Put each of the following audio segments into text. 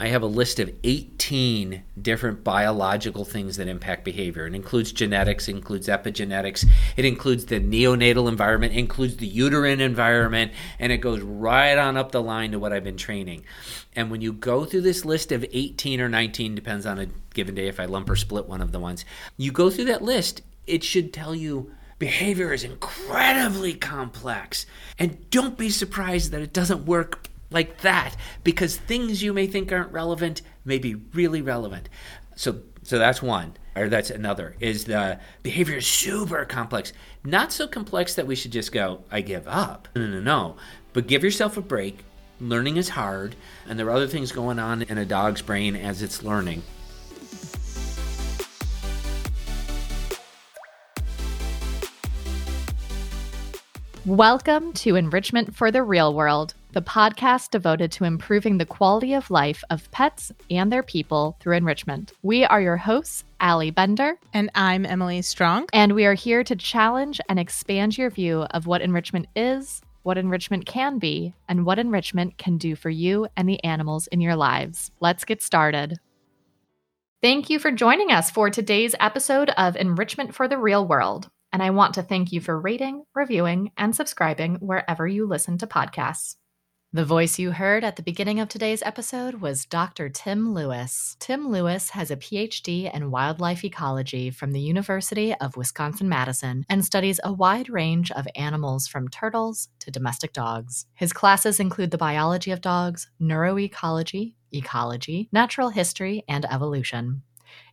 I have a list of 18 different biological things that impact behavior. It includes genetics, includes epigenetics, it includes the neonatal environment, includes the uterine environment, and it goes right on up the line to what I've been training. And when you go through this list of 18 or 19, depends on a given day if I lump or split one of the ones, you go through that list, it should tell you behavior is incredibly complex. And don't be surprised that it doesn't work like that because things you may think aren't relevant may be really relevant. So so that's one or that's another is the behavior is super complex. Not so complex that we should just go I give up. No no no. But give yourself a break. Learning is hard and there are other things going on in a dog's brain as it's learning. Welcome to Enrichment for the Real World, the podcast devoted to improving the quality of life of pets and their people through enrichment. We are your hosts, Allie Bender. And I'm Emily Strong. And we are here to challenge and expand your view of what enrichment is, what enrichment can be, and what enrichment can do for you and the animals in your lives. Let's get started. Thank you for joining us for today's episode of Enrichment for the Real World. And I want to thank you for rating, reviewing, and subscribing wherever you listen to podcasts. The voice you heard at the beginning of today's episode was Dr. Tim Lewis. Tim Lewis has a PhD in wildlife ecology from the University of Wisconsin Madison and studies a wide range of animals from turtles to domestic dogs. His classes include the biology of dogs, neuroecology, ecology, natural history, and evolution.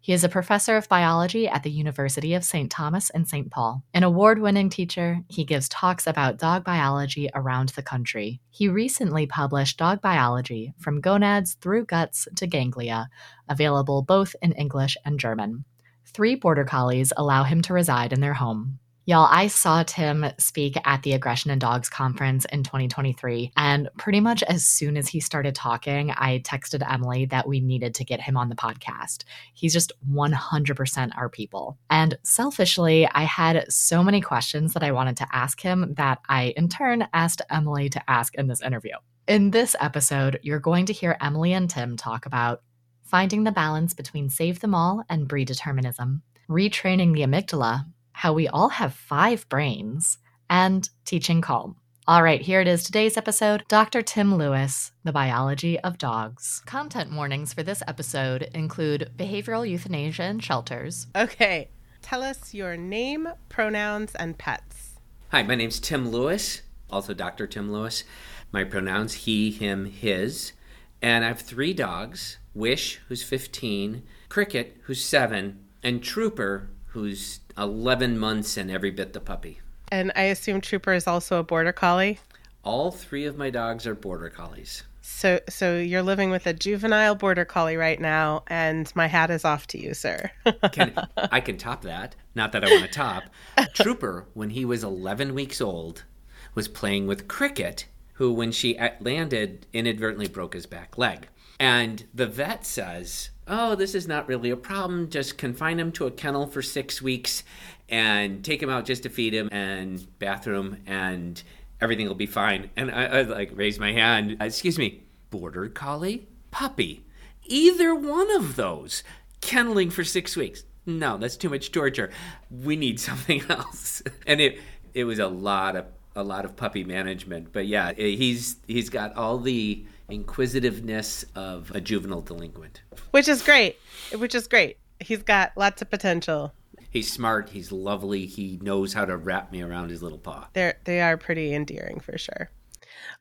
He is a professor of biology at the University of St. Thomas and St. Paul. An award winning teacher, he gives talks about dog biology around the country. He recently published Dog Biology From Gonads Through Guts to Ganglia, available both in English and German. Three border collies allow him to reside in their home. Y'all, I saw Tim speak at the Aggression in Dogs conference in 2023. And pretty much as soon as he started talking, I texted Emily that we needed to get him on the podcast. He's just 100% our people. And selfishly, I had so many questions that I wanted to ask him that I, in turn, asked Emily to ask in this interview. In this episode, you're going to hear Emily and Tim talk about finding the balance between save them all and breed determinism, retraining the amygdala how we all have five brains, and teaching calm. All right, here it is today's episode Dr. Tim Lewis, The Biology of Dogs. Content warnings for this episode include behavioral euthanasia and shelters. Okay, tell us your name, pronouns, and pets. Hi, my name's Tim Lewis, also Dr. Tim Lewis. My pronouns he, him, his. And I have three dogs Wish, who's 15, Cricket, who's 7, and Trooper, who's 11 months and every bit the puppy. And I assume Trooper is also a border collie? All three of my dogs are border collies. So so you're living with a juvenile border collie right now and my hat is off to you, sir. can, I can top that. Not that I want to top. Trooper, when he was 11 weeks old, was playing with Cricket, who when she landed inadvertently broke his back leg. And the vet says, oh, this is not really a problem. Just confine him to a kennel for six weeks and take him out just to feed him and bathroom and everything will be fine. And I, I like raise my hand. Uh, excuse me, border collie, puppy, either one of those, kenneling for six weeks. No, that's too much torture. We need something else. and it it was a lot of a lot of puppy management. But yeah, he's he's got all the inquisitiveness of a juvenile delinquent. Which is great. Which is great. He's got lots of potential. He's smart. He's lovely. He knows how to wrap me around his little paw. They're they are pretty endearing for sure.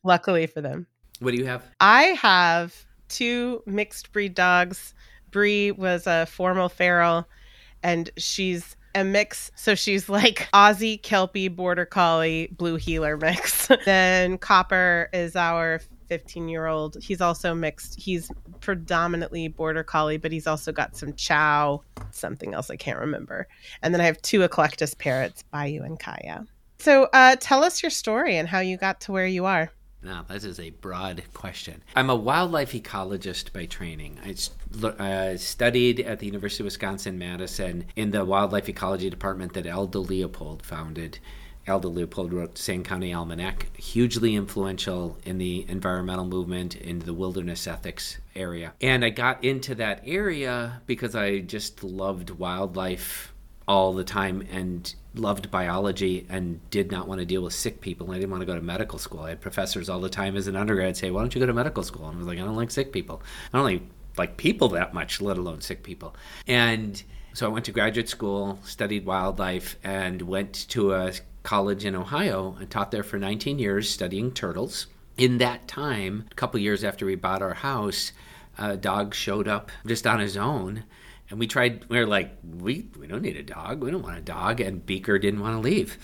Luckily for them. What do you have? I have two mixed breed dogs. Brie was a formal feral, and she's a mix. So she's like Aussie Kelpie Border Collie Blue Heeler mix. then Copper is our 15 year old. He's also mixed. He's predominantly border collie, but he's also got some chow, something else I can't remember. And then I have two eclectus parrots, Bayou and Kaya. So uh, tell us your story and how you got to where you are. Now, this is a broad question. I'm a wildlife ecologist by training. I uh, studied at the University of Wisconsin Madison in the wildlife ecology department that Aldo Leopold founded Aldo Leopold wrote Sand County Almanac, hugely influential in the environmental movement, in the wilderness ethics area. And I got into that area because I just loved wildlife all the time and loved biology and did not want to deal with sick people. I didn't want to go to medical school. I had professors all the time as an undergrad say, Why don't you go to medical school? And I was like, I don't like sick people. I don't like, like people that much, let alone sick people. And so I went to graduate school, studied wildlife, and went to a college in Ohio and taught there for 19 years studying turtles. In that time, a couple years after we bought our house, a dog showed up just on his own. And we tried, we were like, we, we don't need a dog. We don't want a dog. And Beaker didn't want to leave.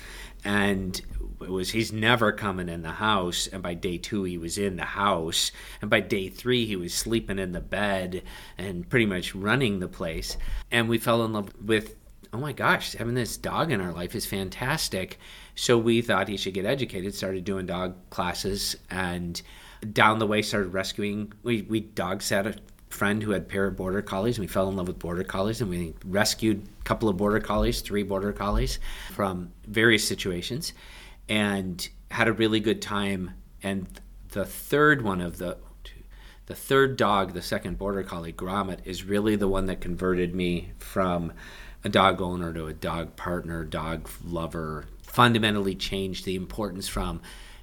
And it was, he's never coming in the house. And by day two, he was in the house. And by day three, he was sleeping in the bed and pretty much running the place. And we fell in love with oh my gosh, having this dog in our life is fantastic. So we thought he should get educated, started doing dog classes, and down the way started rescuing. We, we dog sat a friend who had pair of border collies, and we fell in love with border collies, and we rescued a couple of border collies, three border collies from various situations, and had a really good time. And the third one of the the third dog, the second border collie, Gromit, is really the one that converted me from a dog owner to a dog partner, dog lover, fundamentally changed the importance from,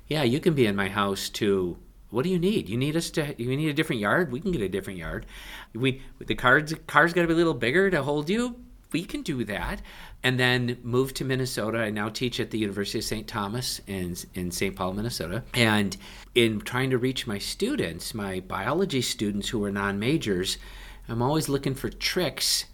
yeah, you can be in my house to what do you need? You need us to you need a different yard? We can get a different yard. We the car's car's got to be a little bigger to hold you. We can do that. And then moved to Minnesota. I now teach at the University of St. Thomas in in St. Paul, Minnesota. And in trying to reach my students, my biology students who are non-majors, I'm always looking for tricks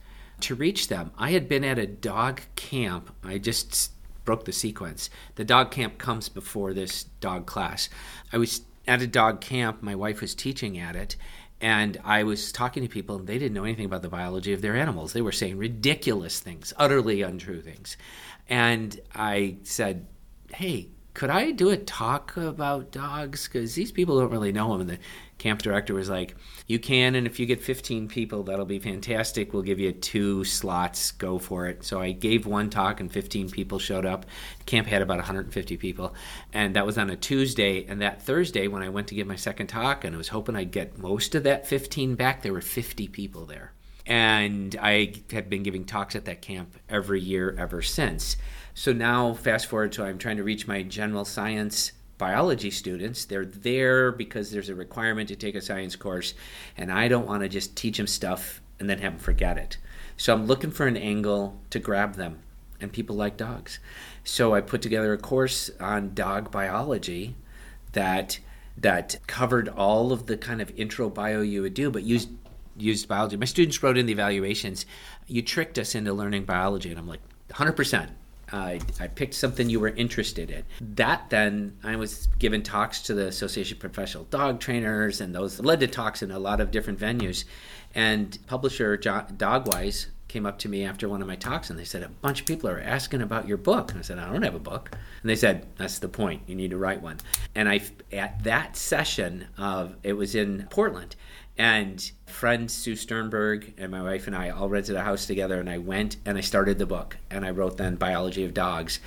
to reach them. I had been at a dog camp. I just broke the sequence. The dog camp comes before this dog class. I was at a dog camp, my wife was teaching at it, and I was talking to people, and they didn't know anything about the biology of their animals. They were saying ridiculous things, utterly untrue things. And I said, Hey, could I do a talk about dogs? Because these people don't really know them. And the camp director was like, You can, and if you get 15 people, that'll be fantastic. We'll give you two slots. Go for it. So I gave one talk, and 15 people showed up. Camp had about 150 people. And that was on a Tuesday. And that Thursday, when I went to give my second talk, and I was hoping I'd get most of that 15 back, there were 50 people there. And I have been giving talks at that camp every year ever since. So now, fast forward to I'm trying to reach my general science biology students. They're there because there's a requirement to take a science course, and I don't want to just teach them stuff and then have them forget it. So I'm looking for an angle to grab them, and people like dogs. So I put together a course on dog biology that that covered all of the kind of intro bio you would do, but used used biology. My students wrote in the evaluations, "You tricked us into learning biology," and I'm like, "100%." I, I picked something you were interested in. That then, I was given talks to the Association of Professional Dog Trainers, and those led to talks in a lot of different venues. And publisher Dogwise came up to me after one of my talks and they said, A bunch of people are asking about your book. And I said, I don't have a book. And they said, That's the point. You need to write one. And I, at that session of, it was in Portland, and friend Sue Sternberg and my wife and I all rented a house together, and I went and I started the book, and I wrote then Biology of Dogs,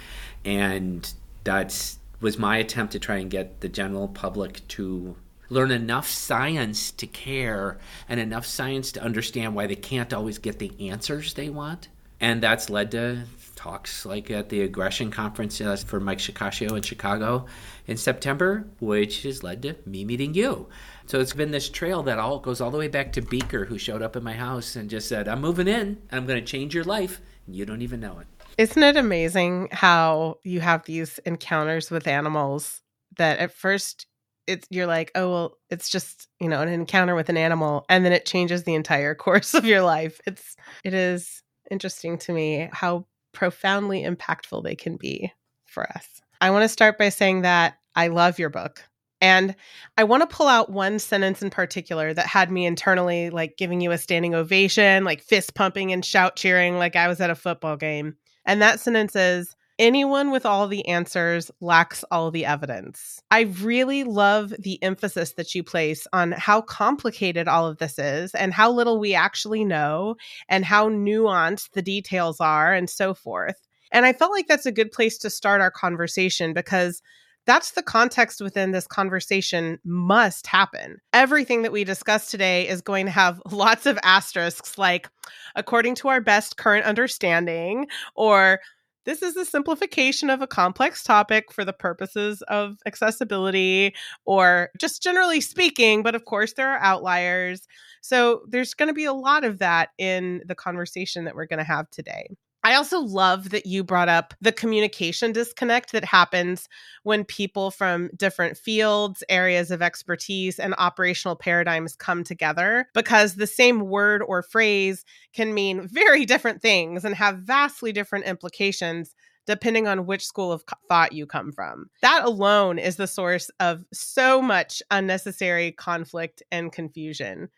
and that was my attempt to try and get the general public to learn enough science to care and enough science to understand why they can't always get the answers they want. And that's led to talks like at the aggression conference uh, for Mike Shikashio in Chicago in September, which has led to me meeting you. So it's been this trail that all goes all the way back to Beaker, who showed up in my house and just said, "I'm moving in. and I'm going to change your life." And you don't even know it. Isn't it amazing how you have these encounters with animals that at first it's you're like, oh well, it's just you know an encounter with an animal, and then it changes the entire course of your life. It's it is interesting to me how profoundly impactful they can be for us. I want to start by saying that I love your book. And I want to pull out one sentence in particular that had me internally like giving you a standing ovation, like fist pumping and shout cheering like I was at a football game. And that sentence is anyone with all the answers lacks all the evidence. I really love the emphasis that you place on how complicated all of this is and how little we actually know and how nuanced the details are and so forth. And I felt like that's a good place to start our conversation because that's the context within this conversation must happen. Everything that we discuss today is going to have lots of asterisks like according to our best current understanding or this is a simplification of a complex topic for the purposes of accessibility or just generally speaking, but of course there are outliers. So there's going to be a lot of that in the conversation that we're going to have today. I also love that you brought up the communication disconnect that happens when people from different fields, areas of expertise, and operational paradigms come together because the same word or phrase can mean very different things and have vastly different implications depending on which school of thought you come from. That alone is the source of so much unnecessary conflict and confusion.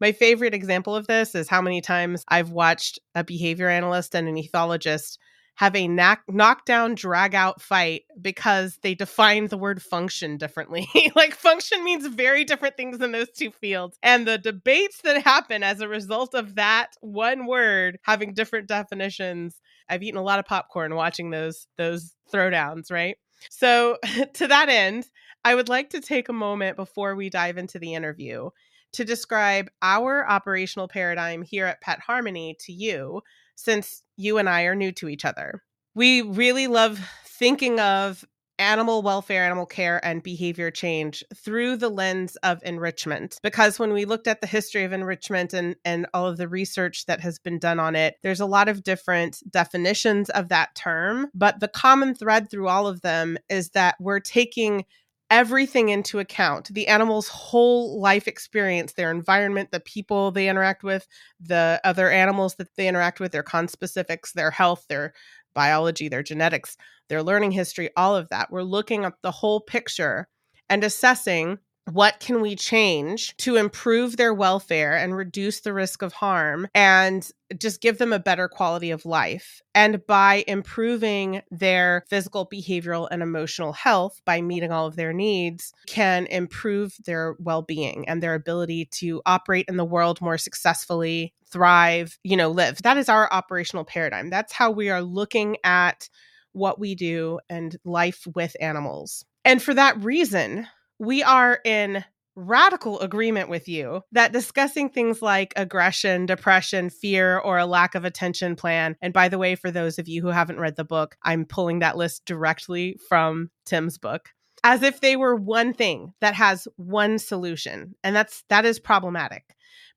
My favorite example of this is how many times I've watched a behavior analyst and an ethologist have a knock, knockdown, drag out fight because they define the word function differently. like, function means very different things in those two fields. And the debates that happen as a result of that one word having different definitions. I've eaten a lot of popcorn watching those those throwdowns, right? So, to that end, I would like to take a moment before we dive into the interview to describe our operational paradigm here at Pet Harmony to you, since you and I are new to each other. We really love thinking of animal welfare, animal care, and behavior change through the lens of enrichment. Because when we looked at the history of enrichment and, and all of the research that has been done on it, there's a lot of different definitions of that term. But the common thread through all of them is that we're taking everything into account the animal's whole life experience their environment the people they interact with the other animals that they interact with their conspecifics their health their biology their genetics their learning history all of that. We're looking at the whole picture and assessing what can we change to improve their welfare and reduce the risk of harm and just give them a better quality of life? And by improving their physical behavioral and emotional health by meeting all of their needs can improve their well-being and their ability to operate in the world more successfully thrive you know live. That is our operational paradigm. That's how we are looking at what we do and life with animals. And for that reason we are in radical agreement with you that discussing things like aggression, depression, fear, or a lack of attention plan. And by the way, for those of you who haven't read the book, I'm pulling that list directly from Tim's book as if they were one thing that has one solution. And that's that is problematic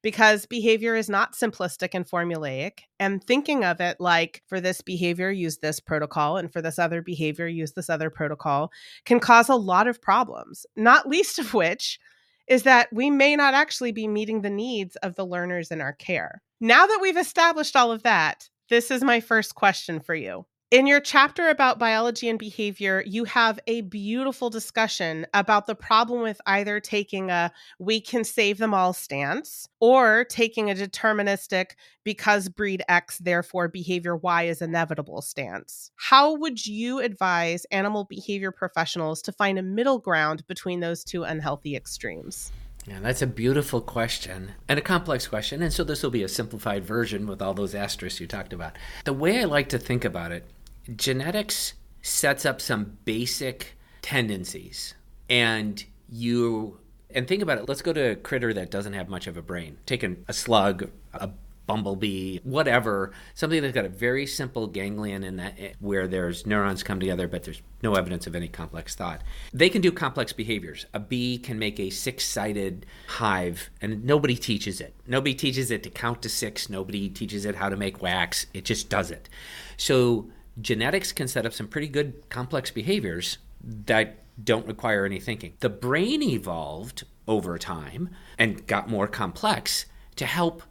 because behavior is not simplistic and formulaic. And thinking of it like for this behavior, use this protocol, and for this other behavior, use this other protocol can cause a lot of problems, not least of which is that we may not actually be meeting the needs of the learners in our care. Now that we've established all of that, this is my first question for you. In your chapter about biology and behavior, you have a beautiful discussion about the problem with either taking a we can save them all stance or taking a deterministic because breed X, therefore behavior Y is inevitable stance. How would you advise animal behavior professionals to find a middle ground between those two unhealthy extremes? Yeah, that's a beautiful question and a complex question. And so this will be a simplified version with all those asterisks you talked about. The way I like to think about it genetics sets up some basic tendencies and you and think about it let's go to a critter that doesn't have much of a brain. Take a slug a bumblebee whatever something that's got a very simple ganglion in that eh, where there's neurons come together but there's no evidence of any complex thought. They can do complex behaviors. A bee can make a six-sided hive and nobody teaches it. Nobody teaches it to count to six. Nobody teaches it how to make wax. It just does it. So genetics can set up some pretty good complex behaviors that don't require any thinking. The brain evolved over time and got more complex to help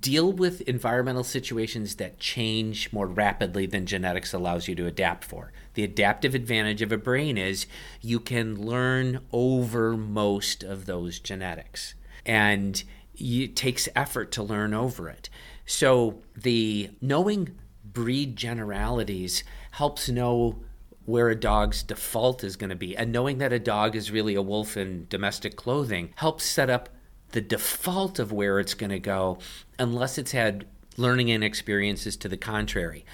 deal with environmental situations that change more rapidly than genetics allows you to adapt for. The adaptive advantage of a brain is you can learn over most of those genetics. And it takes effort to learn over it. So the knowing breed generalities helps know where a dog's default is going to be. And knowing that a dog is really a wolf in domestic clothing helps set up the default of where it's going to go unless it's had learning and experiences to the contrary.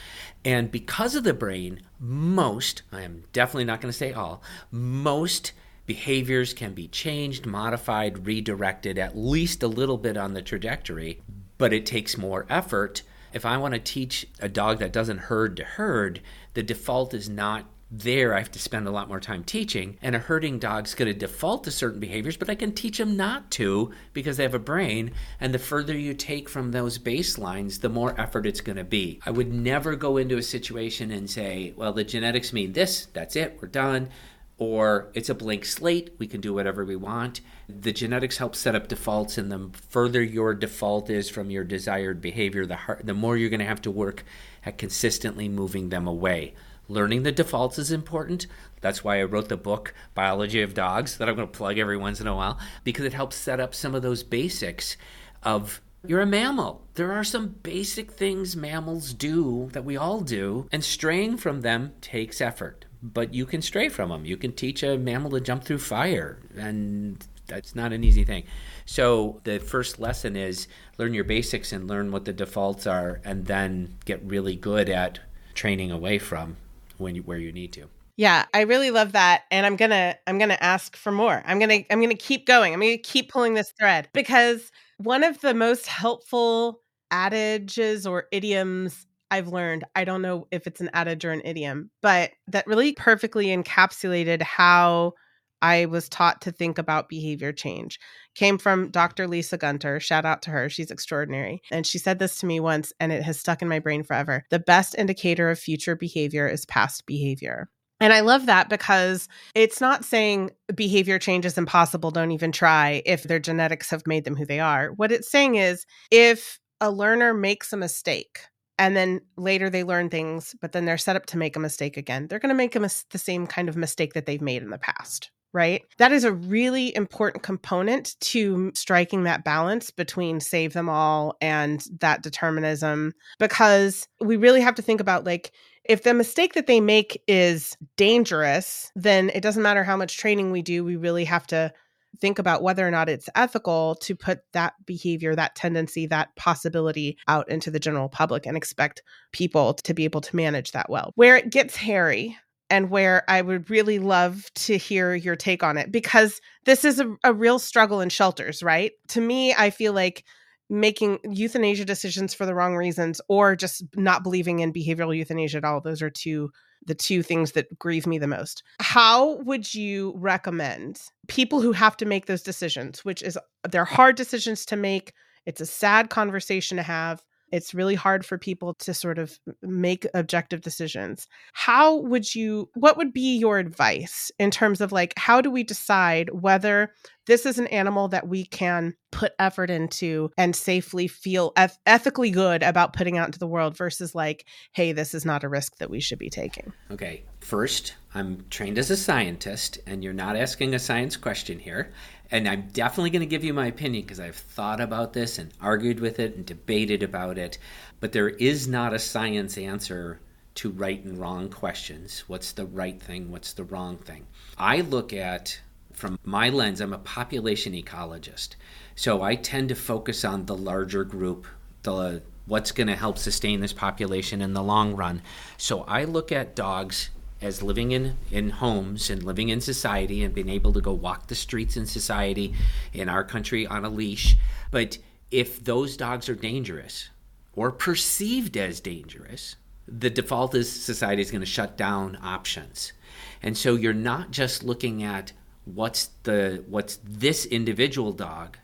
And because of the brain, most, I am definitely not going to say all, most behaviors can be changed, modified, redirected at least a little bit on the trajectory, but it takes more effort. If I want to teach a dog that doesn't herd to herd, the default is not there I have to spend a lot more time teaching. And a herding dog's going to default to certain behaviors, but I can teach them not to because they have a brain. And the further you take from those baselines, the more effort it's going to be. I would never go into a situation and say, well, the genetics mean this, that's it, we're done. Or it's a blank slate, we can do whatever we want. The genetics help set up defaults, and the further your default is from your desired behavior, the, hard, the more you're going to have to work at consistently moving them away. Learning the defaults is important. That's why I wrote the book, Biology of Dogs, that I'm going to plug every once in a while, because it helps set up some of those basics of you're a mammal. There are some basic things mammals do that we all do, and straying from them takes effort. But you can stray from them. You can teach a mammal to jump through fire, and that's not an easy thing. So, the first lesson is learn your basics and learn what the defaults are, and then get really good at training away from when you where you need to. Yeah, I really love that and I'm going to I'm going to ask for more. I'm going to I'm going to keep going. I'm going to keep pulling this thread because one of the most helpful adages or idioms I've learned, I don't know if it's an adage or an idiom, but that really perfectly encapsulated how I was taught to think about behavior change came from Dr. Lisa Gunter. Shout out to her. She's extraordinary. And she said this to me once, and it has stuck in my brain forever. The best indicator of future behavior is past behavior. And I love that because it's not saying behavior change is impossible, don't even try if their genetics have made them who they are. What it's saying is if a learner makes a mistake, and then later they learn things, but then they're set up to make a mistake again. They're going to make mis- the same kind of mistake that they've made in the past, right? That is a really important component to striking that balance between save them all and that determinism because we really have to think about like if the mistake that they make is dangerous, then it doesn't matter how much training we do, we really have to think about whether or not it's ethical to put that behavior, that tendency, that possibility out into the general public and expect people to be able to manage that well. Where it gets hairy and where I would really love to hear your take on it because this is a, a, real struggle in shelters, right? To me, I feel like making euthanasia decisions for the wrong reasons or just not believing in behavioral euthanasia at all, those are two the two things that grieve me the most. How would you recommend people who have to make those decisions, which is they're hard decisions to make, it's a sad conversation to have, it's really hard for people to sort of make objective decisions. How would you, what would be your advice in terms of like, how do we decide whether this is an animal that we can put effort into and safely feel eth- ethically good about putting out into the world versus like, hey, this is not a risk that we should be taking? Okay. First, I'm trained as a scientist, and you're not asking a science question here and I'm definitely going to give you my opinion because I've thought about this and argued with it and debated about it. But there is not a science answer to right and wrong questions. What's the right thing? What's the wrong thing? I look at, from my lens, I'm a population ecologist. So I tend to focus on the larger group, the what's going to help sustain this population in the long run. So I look at dogs as living in, in homes and living in society and being able to go walk the streets in society in our country on a leash. But if those dogs are dangerous or perceived as dangerous, the default is society is going to shut down options. And so you're not just looking at what's the what's this individual dog,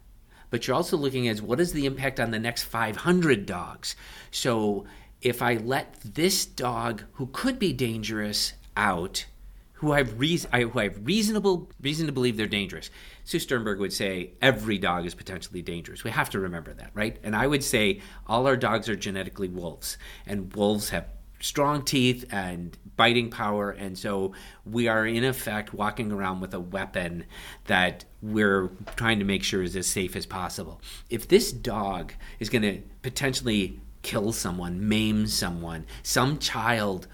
but you're also looking at what is the impact on the next 500 dogs. So if I let this dog who could be dangerous out who I've reason who I have reasonable reason to believe they're dangerous. Sue Sternberg would say every dog is potentially dangerous. We have to remember that, right? And I would say all our dogs are genetically wolves, and wolves have strong teeth and biting power, and so we are in effect walking around with a weapon that we're trying to make sure is as safe as possible. If this dog is going to potentially kill someone, maim someone, some child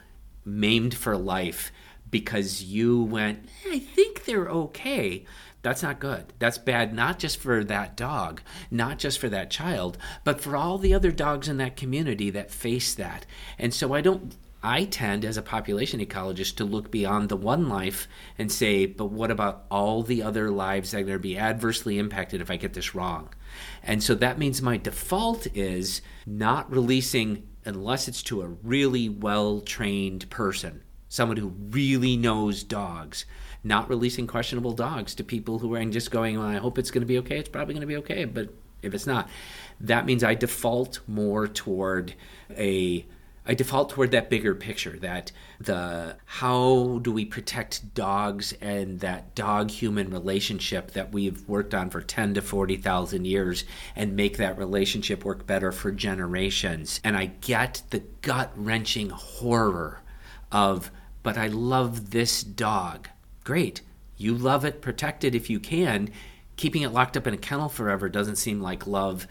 maimed for life because you went, eh, I think they're okay, That's not good. That's bad, not just for that dog, not just for that child, but for all the other dogs in that community that face that. And so I don't I tend, as a population ecologist, to look beyond the one life and say, but what about all the other lives that are going to be adversely impacted if I get this wrong? And so that means my default is not releasing unless it's to a really well trained person, someone who really knows dogs. Not releasing questionable dogs to people who are just going, well, I hope it's going to be okay. It's probably going to be okay, but if it's not, that means I default more toward a I default toward that bigger picture that the how do we protect dogs and that dog human relationship that we've worked on for 10 to 40,000 years and make that relationship work better for generations. And I get the gut wrenching horror of, but I love this dog. Great. You love it, protect it if you can. Keeping it locked up in a kennel forever doesn't seem like love.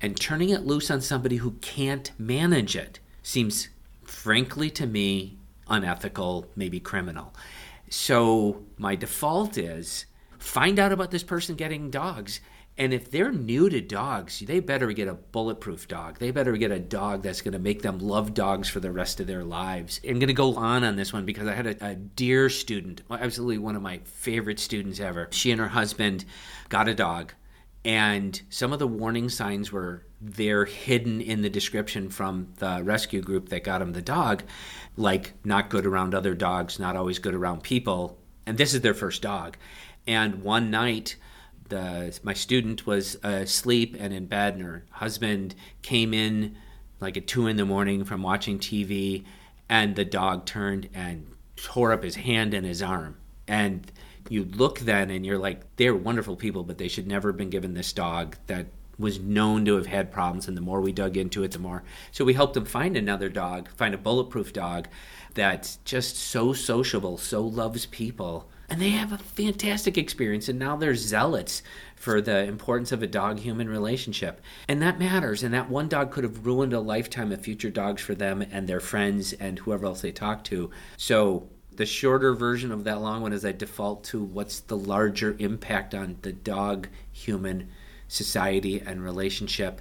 And turning it loose on somebody who can't manage it seems, frankly, to me, unethical, maybe criminal. So my default is find out about this person getting dogs. And if they're new to dogs, they better get a bulletproof dog. They better get a dog that's going to make them love dogs for the rest of their lives. I'm going to go on on this one because I had a, a dear student, absolutely one of my favorite students ever. She and her husband got a dog, and some of the warning signs were they're hidden in the description from the rescue group that got him the dog, like not good around other dogs, not always good around people. And this is their first dog. And one night, the, my student was asleep and in bed, and her husband came in like at two in the morning from watching TV, and the dog turned and tore up his hand and his arm. And you look then and you're like, they're wonderful people, but they should never have been given this dog that was known to have had problems and the more we dug into it the more. So we helped them find another dog find a bulletproof dog that's just so sociable so loves people. And they have a fantastic experience and now they're zealots for the importance of a dog human relationship. And that matters and that one dog could have ruined a lifetime of future dogs for them and their friends and whoever else they talk to. So the shorter version of that long one is i default to what's the larger impact on the dog human society and relationship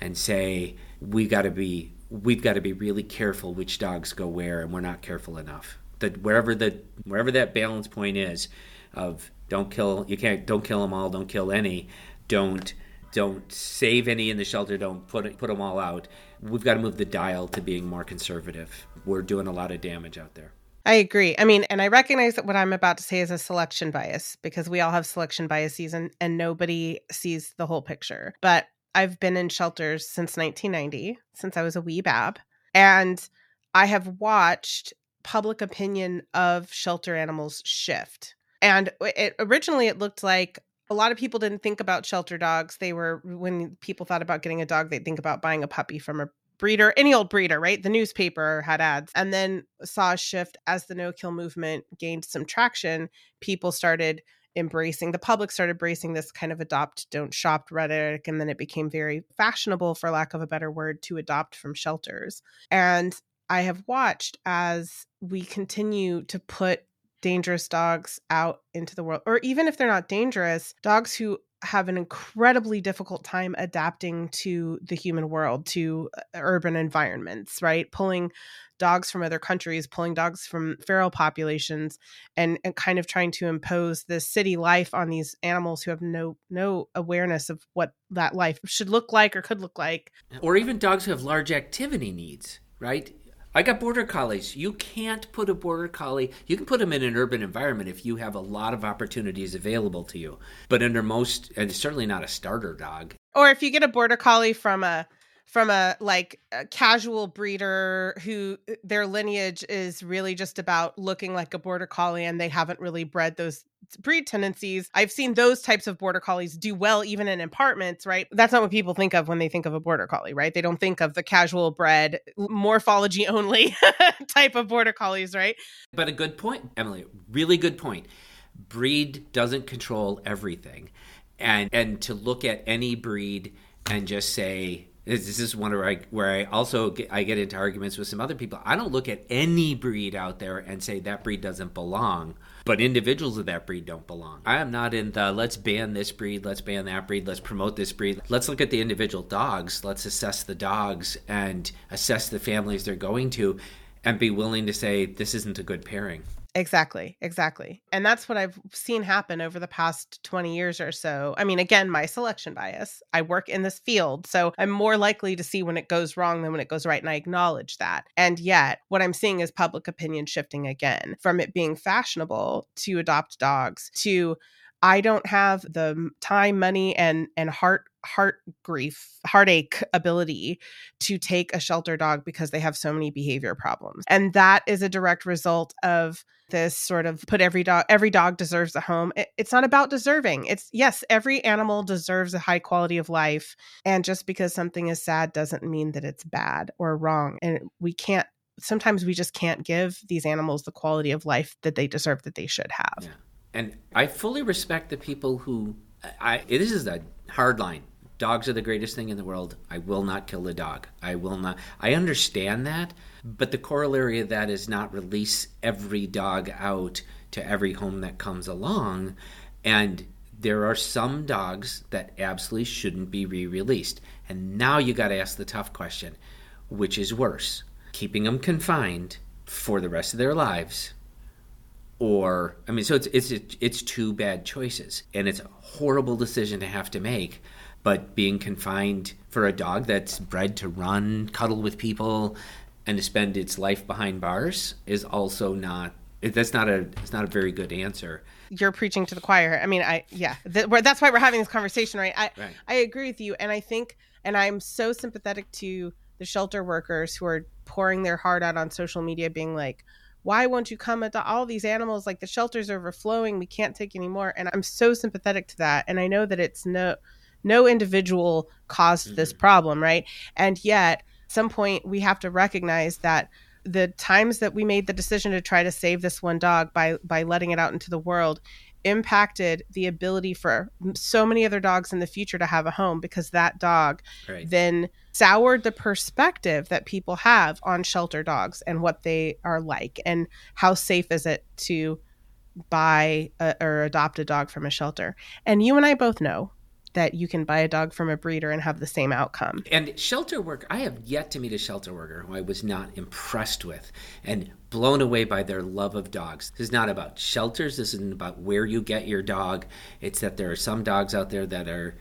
and say we got to be we've got to be really careful which dogs go where and we're not careful enough. That wherever the wherever that balance point is of don't kill you can't don't kill them all don't kill any don't don't save any in the shelter don't put put them all out we've got to move the dial to being more conservative. We're doing a lot of damage out there I agree. I mean, and I recognize that what I'm about to say is a selection bias because we all have selection biases and, and nobody sees the whole picture. But I've been in shelters since 1990, since I was a wee bab. And I have watched public opinion of shelter animals shift. And it, originally it looked like a lot of people didn't think about shelter dogs. They were, when people thought about getting a dog, they'd think about buying a puppy from a breeder, any old breeder, right? The newspaper had ads and then saw a shift as the no kill movement gained some traction. People started embracing, the public started embracing this kind of adopt, don't shop rhetoric. And then it became very fashionable, for lack of a better word, to adopt from shelters. And I have watched as we continue to put dangerous dogs out into the world, or even if they're not dangerous, dogs who have an incredibly difficult time adapting to the human world, to uh, urban environments, right? Pulling dogs from other countries, pulling dogs from feral populations, and, and kind of trying to impose this city life on these animals who have no no awareness of what that life should look like or could look like. Or even dogs who have large activity needs, right? I got border collies. You can't put a border collie, you can put them in an urban environment if you have a lot of opportunities available to you. But under most, and certainly not a starter dog. Or if you get a border collie from a from a like a casual breeder who uh, their lineage is really just about looking like a border collie and they haven't really bred those breed tendencies. I've seen those types of border collies do well even in apartments, right? That's not what people think of when they think of a border collie, right? They don't think of the casual bred morphology only type of border collies, right? But a good point, Emily. Really good point. Breed doesn't control everything. And and to look at any breed and just say this is one where I where I also get, I get into arguments with some other people. I don't look at any breed out there and say that breed doesn't belong, but individuals of that breed don't belong. I am not in the let's ban this breed, let's ban that breed, let's promote this breed. Let's look at the individual dogs. Let's assess the dogs and assess the families they're going to and be willing to say this isn't a good pairing. Exactly, exactly. And that's what I've seen happen over the past 20 years or so. I mean, again, my selection bias. I work in this field, so I'm more likely to see when it goes wrong than when it goes right. And I acknowledge that. And yet, what I'm seeing is public opinion shifting again from it being fashionable to adopt dogs to I don't have the time, money, and and heart heart grief, heartache ability to take a shelter dog because they have so many behavior problems. And that is a direct result of this sort of put every dog every dog deserves a home. It, it's not about deserving. It's yes, every animal deserves a high quality of life and just because something is sad doesn't mean that it's bad or wrong. And we can't sometimes we just can't give these animals the quality of life that they deserve that they should have. Yeah. And I fully respect the people who I this is a hard line. Dogs are the greatest thing in the world. I will not kill the dog. I will not. I understand that, but the corollary of that is not release every dog out to every home that comes along. And there are some dogs that absolutely shouldn't be re released. And now you got to ask the tough question which is worse? Keeping them confined for the rest of their lives or I mean, so it's it's it's two bad choices, and it's a horrible decision to have to make. But being confined for a dog that's bred to run, cuddle with people, and to spend its life behind bars is also not. That's not a. It's not a very good answer. You're preaching to the choir. I mean, I yeah. that's why we're having this conversation, right? I right. I agree with you, and I think, and I'm so sympathetic to the shelter workers who are pouring their heart out on social media, being like why won't you come at all these animals like the shelters are overflowing we can't take any more. And i'm so sympathetic to that. And i know that it's no no individual caused mm-hmm. this problem right? And yet some point we have to recognize that the times that we made the decision to try to save this one dog by by letting it out into the world impacted the ability for so many other dogs in the future to have a home because that dog right. then soured the perspective that people have on shelter dogs and what they are like and how safe is it to buy a, or adopt a dog from a shelter. And you and I both know that you can buy a dog from a breeder and have the same outcome. And shelter work, I have yet to meet a shelter worker who I was not impressed with and blown away by their love of dogs. This is not about shelters, this isn't about where you get your dog. It's that there are some dogs out there that are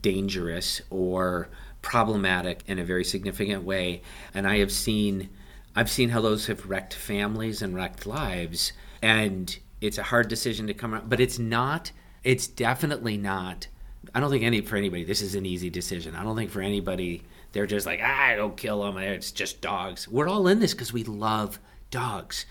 dangerous or problematic in a very significant way. And I have seen I've seen how those have wrecked families and wrecked lives. And it's a hard decision to come out, but it's not it's definitely not I don't think any for anybody this is an easy decision. I don't think for anybody they're just like ah, don't kill them. It's just dogs. We're all in this because we love dogs.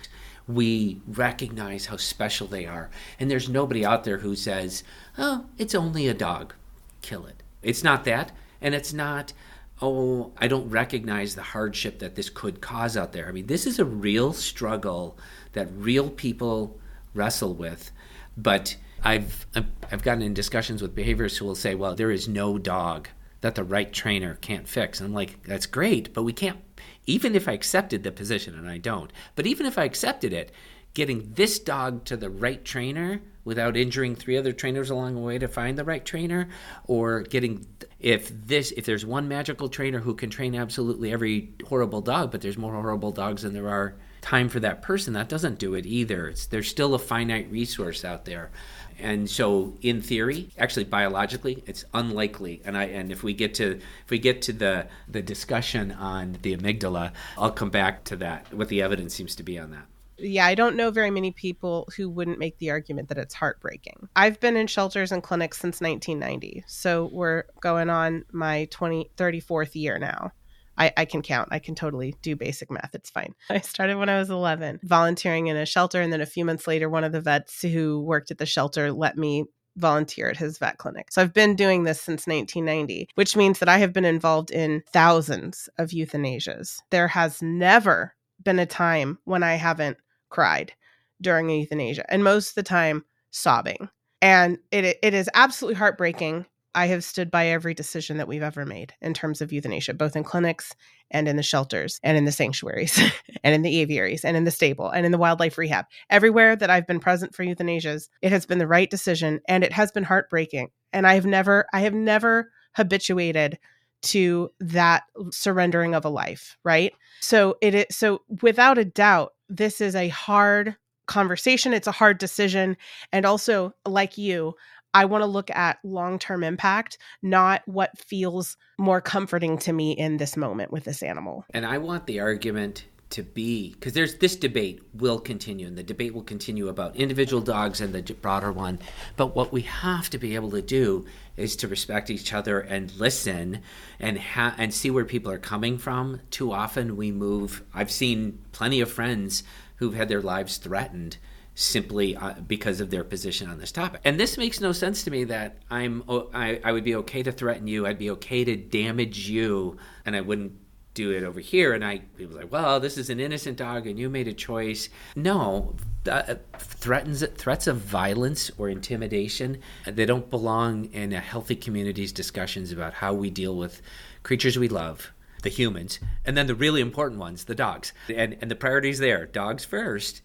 We recognize how special they are, and there's nobody out there who says, "Oh, it's only a dog, kill it." It's not that, and it's not. Oh, I don't recognize the hardship that this could cause out there. I mean, this is a real struggle that real people wrestle with, but I've I've gotten in discussions with behaviorists who will say, "Well, there is no dog that the right trainer can't fix." And I'm like, "That's great, but we can't." Even if I accepted the position, and I don't, but even if I accepted it, getting this dog to the right trainer without injuring three other trainers along the way to find the right trainer, or getting if this if there's one magical trainer who can train absolutely every horrible dog, but there's more horrible dogs than there are time for that person, that doesn't do it either. It's, there's still a finite resource out there. And so, in theory, actually biologically, it's unlikely. And I and if we get to if we get to the the discussion on the amygdala, I'll come back to that. What the evidence seems to be on that. Yeah, I don't know very many people who wouldn't make the argument that it's heartbreaking. I've been in shelters and clinics since 1990. So we're going on my 20 34th year now. I, I can count. I can totally do basic math. It's fine. I started when I was 11, volunteering in a shelter. And then a few months later, one of the vets who worked at the shelter let me volunteer at his vet clinic. So I've been doing this since 1990, which means that I have been involved in thousands of euthanasias. There has never been a time when I haven't cried during a euthanasia, and most of the time sobbing. And it it is absolutely heartbreaking I have stood by every decision that we've ever made in terms of euthanasia, both in clinics and in the shelters and in the sanctuaries and in the aviaries and in the stable and in the wildlife rehab. Everywhere that I've been present for euthanasias, it has been the right decision and it has been heartbreaking. And I have never, I have never habituated to that surrendering of a life, right? So it is so without a doubt, this is a hard conversation. It's a hard decision. And also, like you, I want to look at long term impact, not what feels more comforting to me in this moment with this animal. And I want the argument to be because there's this debate will continue and the debate will continue about individual dogs and the broader one but what we have to be able to do is to respect each other and listen and ha- and see where people are coming from too often we move i've seen plenty of friends who've had their lives threatened simply uh, because of their position on this topic. And this makes no sense to me that I'm I, I would be okay to threaten you, I'd be okay to damage you, and I wouldn't do it over here. And I people like, well, this is an innocent dog, and you made a choice. No, uh, threatens threats of violence or intimidation they don't belong in a healthy community's discussions about how we deal with creatures we love the humans, and then the really important ones, the dogs. And and the priorities there, dogs first,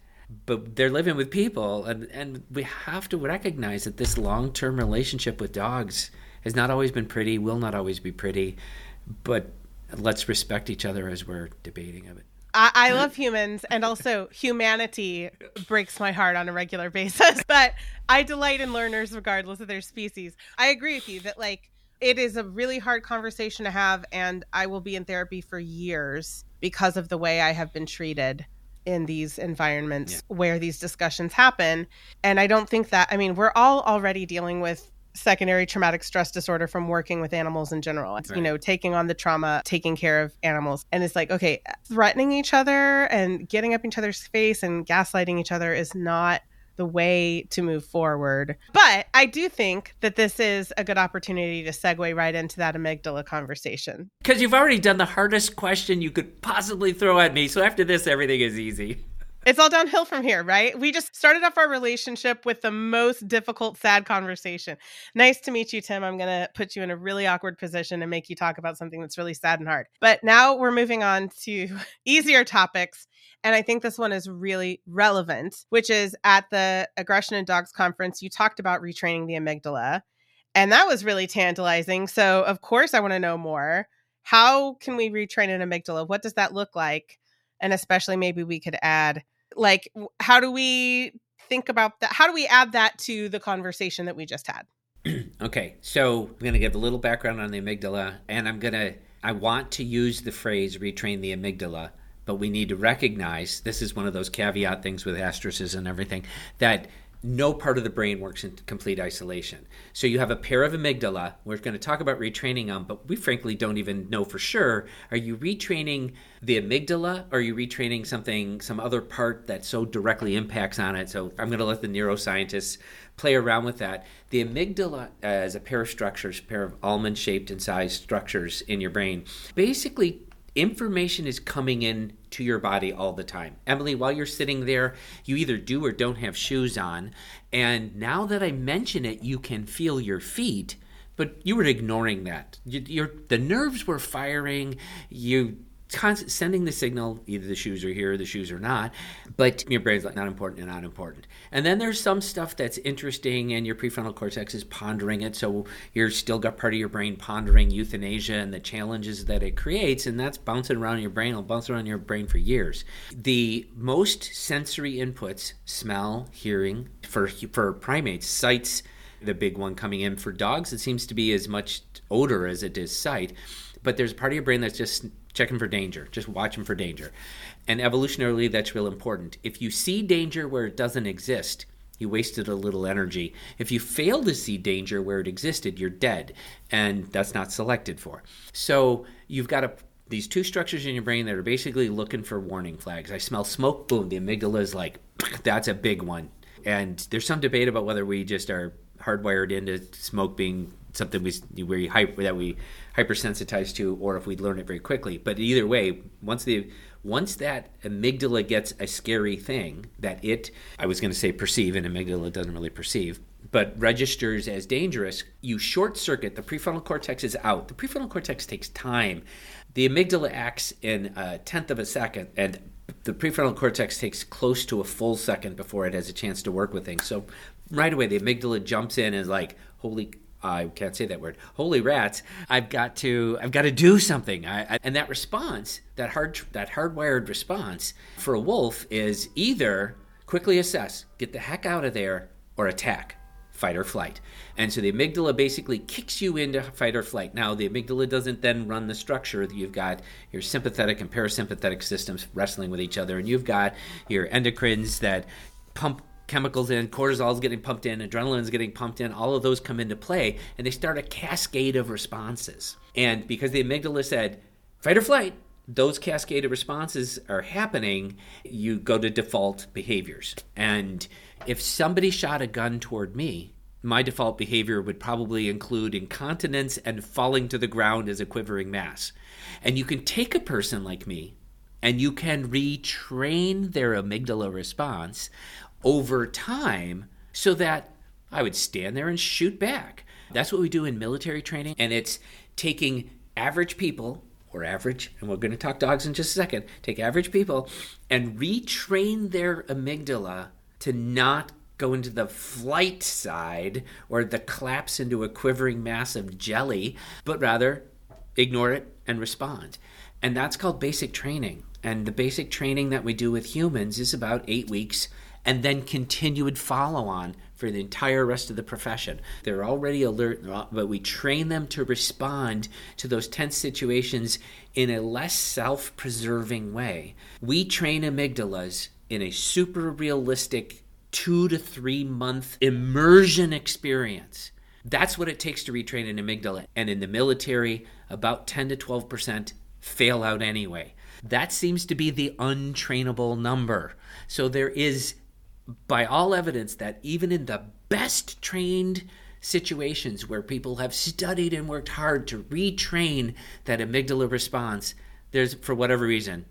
but they're living with people and and we have to recognize that this long-term relationship with dogs has not always been pretty, will not always be pretty, but let's respect each other as we're debating of it. I, I love humans and also humanity breaks my heart on a regular basis, but I delight in learners regardless of their species. I agree with you that like it is a really hard conversation to have and i will be in therapy for years because of the way i have been treated in these environments yeah. where these discussions happen and i don't think that i mean we're all already dealing with secondary traumatic stress disorder from working with animals in general right. you know taking on the trauma taking care of animals and it's like okay threatening each other and getting up each other's face and gaslighting each other is not the way to move forward. But I do think that this is a good opportunity to segue right into that amygdala conversation. Because you've already done the hardest question you could possibly throw at me. So after this, everything is easy. It's all downhill from here, right? We just started off our relationship with the most difficult, sad conversation. Nice to meet you, Tim. I'm going to put you in a really awkward position and make you talk about something that's really sad and hard. But now we're moving on to easier topics. And I think this one is really relevant, which is at the Aggression in Dogs conference, you talked about retraining the amygdala. And that was really tantalizing. So, of course, I want to know more. How can we retrain an amygdala? What does that look like? And especially, maybe we could add, like, how do we think about that? How do we add that to the conversation that we just had? okay. So, I'm going to give a little background on the amygdala, and I'm going to, I want to use the phrase retrain the amygdala but we need to recognize this is one of those caveat things with asterisks and everything that no part of the brain works in complete isolation. So you have a pair of amygdala. We're going to talk about retraining them, but we frankly don't even know for sure. Are you retraining the amygdala or are you retraining something, some other part that so directly impacts on it? So I'm going to let the neuroscientists play around with that. The amygdala uh, as a pair of structures, pair of almond shaped and sized structures in your brain, basically information is coming in to your body all the time. Emily, while you're sitting there, you either do or don't have shoes on. And now that I mention it, you can feel your feet, but you were ignoring that. You, the nerves were firing. You sending the signal either the shoes are here, the shoes are not, but your brain's like not important and not important. And then there's some stuff that's interesting, and your prefrontal cortex is pondering it, so you're still got part of your brain pondering euthanasia and the challenges that it creates, and that's bouncing around your brain. It'll bounce around your brain for years. The most sensory inputs, smell, hearing, for for primates, sights. The big one coming in for dogs, it seems to be as much odor as it is sight but there's a part of your brain that's just checking for danger, just watching for danger. And evolutionarily, that's real important. If you see danger where it doesn't exist, you wasted a little energy. If you fail to see danger where it existed, you're dead, and that's not selected for. So you've got a, these two structures in your brain that are basically looking for warning flags. I smell smoke, boom, the amygdala is like, that's a big one. And there's some debate about whether we just are hardwired into smoke being something we we that we hypersensitized to, or if we'd learn it very quickly. But either way, once the once that amygdala gets a scary thing that it I was going to say perceive, and amygdala doesn't really perceive. but registers as dangerous, you short circuit. The prefrontal cortex is out. The prefrontal cortex takes time. The amygdala acts in a tenth of a second, and the prefrontal cortex takes close to a full second before it has a chance to work with things. So right away, the amygdala jumps in and is like, "Holy I can't say that word. Holy rats! I've got to. I've got to do something. I, I, and that response, that hard, that hardwired response for a wolf is either quickly assess, get the heck out of there, or attack, fight or flight. And so the amygdala basically kicks you into fight or flight. Now the amygdala doesn't then run the structure. You've got your sympathetic and parasympathetic systems wrestling with each other, and you've got your endocrines that pump chemicals in, cortisol is getting pumped in, adrenaline is getting pumped in, all of those come into play, and they start a cascade of responses. And because the amygdala said, fight or flight, those cascade of responses are happening, you go to default behaviors. And if somebody shot a gun toward me, my default behavior would probably include incontinence and falling to the ground as a quivering mass. And you can take a person like me and you can retrain their amygdala response over time so that I would stand there and shoot back. That's what we do in military training. And it's taking average people, or average, and we're going to talk dogs in just a second, take average people and retrain their amygdala to not go into the flight side or the collapse into a quivering mass of jelly, but rather ignore it and respond. And that's called basic training. And the basic training that we do with humans is about eight weeks and then continued follow on for the entire rest of the profession. They're already alert, but we train them to respond to those tense situations in a less self preserving way. We train amygdalas in a super realistic two to three month immersion experience. That's what it takes to retrain an amygdala. And in the military, about 10 to 12% fail out anyway. That seems to be the untrainable number. So there is by all evidence that even in the best trained situations where people have studied and worked hard to retrain that amygdala response, there's, for whatever reason,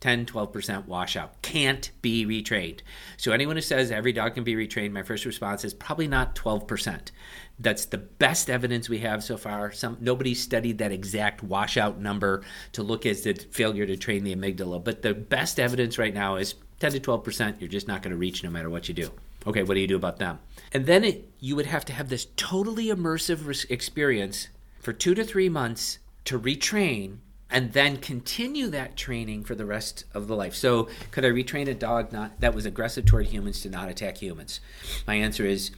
10, 12% washout. Can't be retrained. So anyone who says every dog can be retrained, my first response is probably not 12%. That's the best evidence we have so far. Some nobody studied that exact washout number to look at the failure to train the amygdala, but the best evidence right now is 10 to 12% you're just not going to reach no matter what you do. Okay, what do you do about them? And then it, you would have to have this totally immersive experience for two to three months to retrain and then continue that training for the rest of the life. So, could I retrain a dog not that was aggressive toward humans to not attack humans? My answer is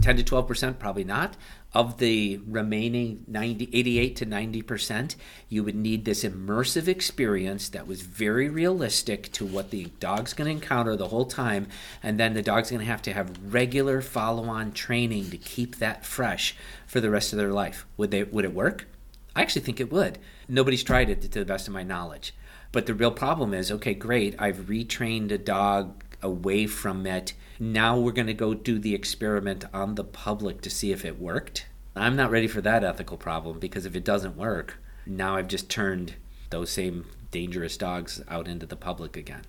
10 to 12% probably not of the remaining 90 88 to 90% you would need this immersive experience that was very realistic to what the dog's going to encounter the whole time and then the dog's going to have to have regular follow-on training to keep that fresh for the rest of their life. Would they would it work? I actually think it would. Nobody's tried it to the best of my knowledge. But the real problem is okay great i've retrained a dog away from it now we're going to go do the experiment on the public to see if it worked. I'm not ready for that ethical problem because if it doesn't work, now I've just turned those same dangerous dogs out into the public again.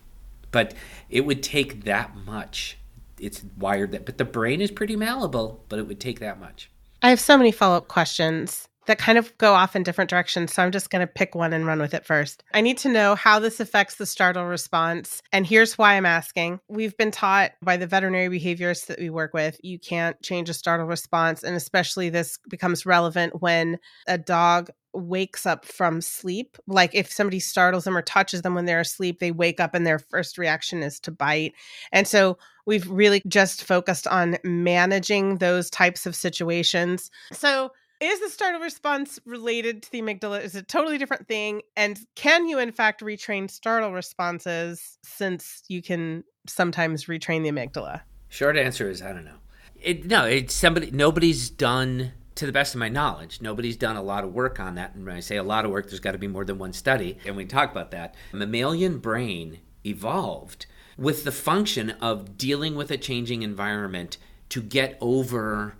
But it would take that much. It's wired that, but the brain is pretty malleable, but it would take that much. I have so many follow up questions that kind of go off in different directions. So I'm just going to pick one and run with it first. I need to know how this affects the startle response. And here's why I'm asking. We've been taught by the veterinary behaviorists that we work with, you can't change a startle response. And especially this becomes relevant when a dog wakes up from sleep. Like if somebody startles them or touches them when they're asleep, they wake up and their first reaction is to bite. And so we've really just focused on managing those types of situations. So is the startle response related to the amygdala? Is it a totally different thing? And can you, in fact, retrain startle responses since you can sometimes retrain the amygdala? Short answer is I don't know. It, no, it's somebody. Nobody's done, to the best of my knowledge, nobody's done a lot of work on that. And when I say a lot of work, there's got to be more than one study, and we talk about that. Mammalian brain evolved with the function of dealing with a changing environment to get over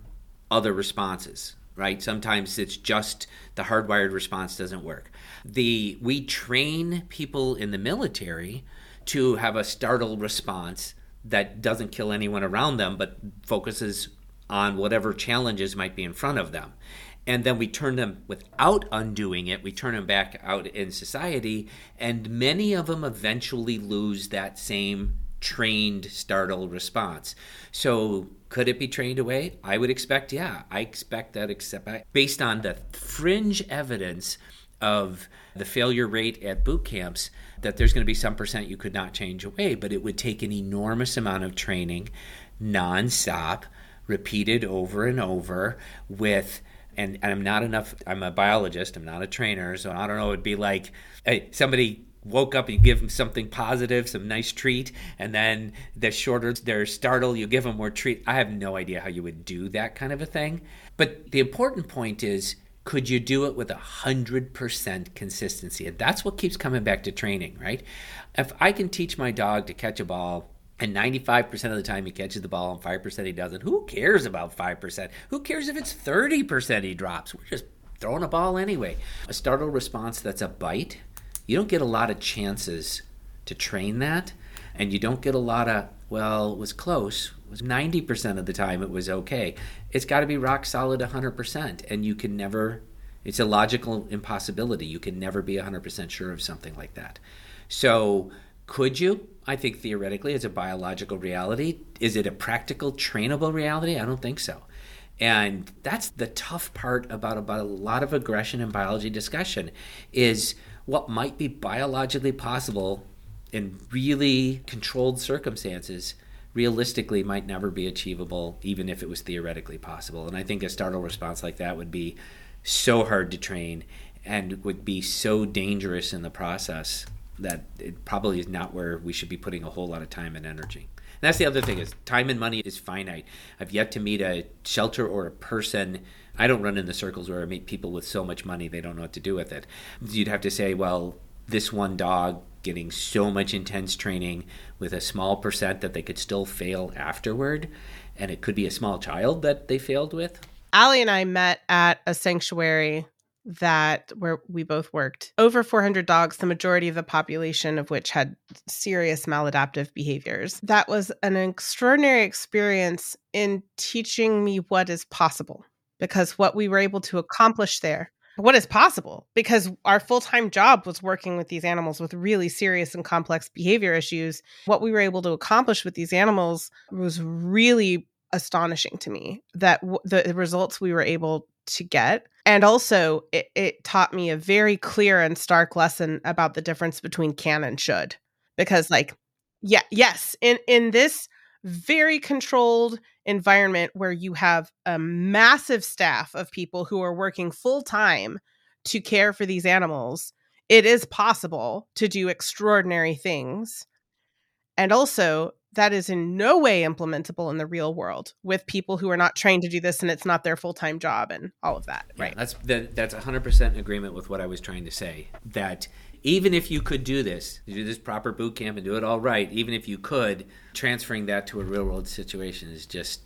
other responses right? Sometimes it's just the hardwired response doesn't work. The we train people in the military to have a startle response that doesn't kill anyone around them but focuses on whatever challenges might be in front of them. And then we turn them without undoing it, we turn them back out in society, and many of them eventually lose that same trained startle response. So could it be trained away? I would expect, yeah. I expect that, except based on the fringe evidence of the failure rate at boot camps, that there's going to be some percent you could not change away, but it would take an enormous amount of training, nonstop, repeated over and over with and, and I'm not enough I'm a biologist, I'm not a trainer, so I don't know, it'd be like hey, somebody woke up, you give them something positive, some nice treat, and then the shorter they're startled, you give them more treat. I have no idea how you would do that kind of a thing. But the important point is could you do it with a hundred percent consistency? And that's what keeps coming back to training, right? If I can teach my dog to catch a ball and 95% of the time he catches the ball and 5% he doesn't, who cares about 5%? Who cares if it's 30% he drops? We're just throwing a ball anyway. A startle response that's a bite you don't get a lot of chances to train that, and you don't get a lot of, well, it was close. It was 90% of the time it was okay. It's got to be rock solid 100%, and you can never, it's a logical impossibility. You can never be 100% sure of something like that. So, could you? I think theoretically it's a biological reality. Is it a practical, trainable reality? I don't think so. And that's the tough part about, about a lot of aggression and biology discussion is what might be biologically possible in really controlled circumstances realistically might never be achievable even if it was theoretically possible. And i think a startle response like that would be so hard to train and would be so dangerous in the process that it probably is not where we should be putting a whole lot of time and energy. And that's the other thing is time and money is finite. I've yet to meet a shelter or a person I don't run in the circles where I meet people with so much money they don't know what to do with it. You'd have to say, well, this one dog getting so much intense training with a small percent that they could still fail afterward, and it could be a small child that they failed with. Allie and I met at a sanctuary that where we both worked over 400 dogs the majority of the population of which had serious maladaptive behaviors that was an extraordinary experience in teaching me what is possible because what we were able to accomplish there what is possible because our full-time job was working with these animals with really serious and complex behavior issues what we were able to accomplish with these animals was really astonishing to me that w- the results we were able to get. And also it, it taught me a very clear and stark lesson about the difference between can and should because like yeah yes in in this very controlled environment where you have a massive staff of people who are working full time to care for these animals, it is possible to do extraordinary things. And also, that is in no way implementable in the real world with people who are not trained to do this and it's not their full-time job and all of that yeah, right that's that, that's 100% agreement with what i was trying to say that even if you could do this, do this proper boot camp and do it all right, even if you could, transferring that to a real world situation is just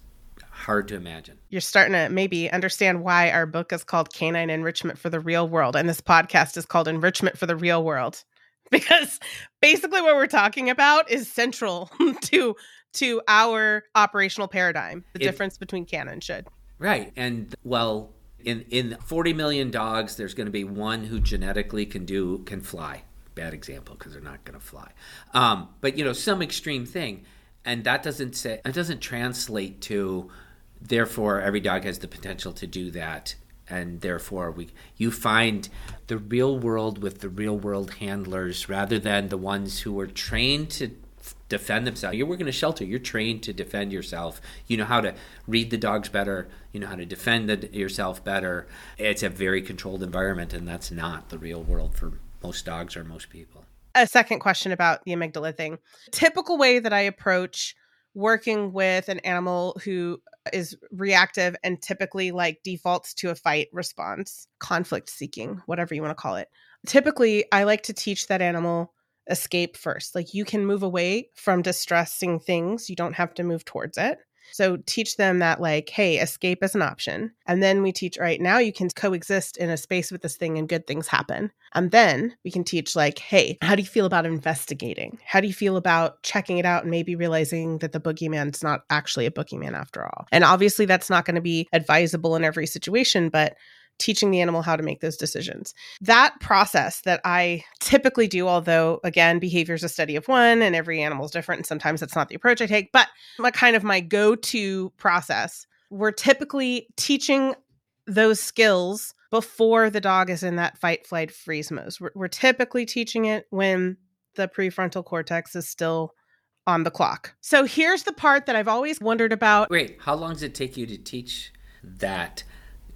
hard to imagine. You're starting to maybe understand why our book is called Canine Enrichment for the Real World and this podcast is called Enrichment for the Real World. Because basically what we're talking about is central to to our operational paradigm, the it, difference between can and should. Right. And well, in in 40 million dogs there's going to be one who genetically can do can fly. Bad example because they're not going to fly. Um, but you know some extreme thing and that doesn't say it doesn't translate to therefore every dog has the potential to do that and therefore we you find the real world with the real world handlers rather than the ones who were trained to defend themselves. You're working a shelter. You're trained to defend yourself. You know how to read the dogs better. You know how to defend the, yourself better. It's a very controlled environment, and that's not the real world for most dogs or most people. A second question about the amygdala thing. Typical way that I approach working with an animal who is reactive and typically like defaults to a fight response, conflict seeking, whatever you want to call it. Typically, I like to teach that animal escape first. Like you can move away from distressing things, you don't have to move towards it. So teach them that, like, hey, escape is an option. And then we teach, right now you can coexist in a space with this thing and good things happen. And then we can teach, like, hey, how do you feel about investigating? How do you feel about checking it out and maybe realizing that the boogeyman's not actually a boogeyman after all? And obviously, that's not going to be advisable in every situation, but teaching the animal how to make those decisions. That process that I typically do, although again, behavior is a study of one and every animal is different, and sometimes that's not the approach I take, but my kind of my go to process, we're typically teaching those skills before the dog is in that fight, flight, freeze mode. We're, we're typically teaching it when the prefrontal cortex is still on the clock. So here's the part that I've always wondered about. Wait, how long does it take you to teach that?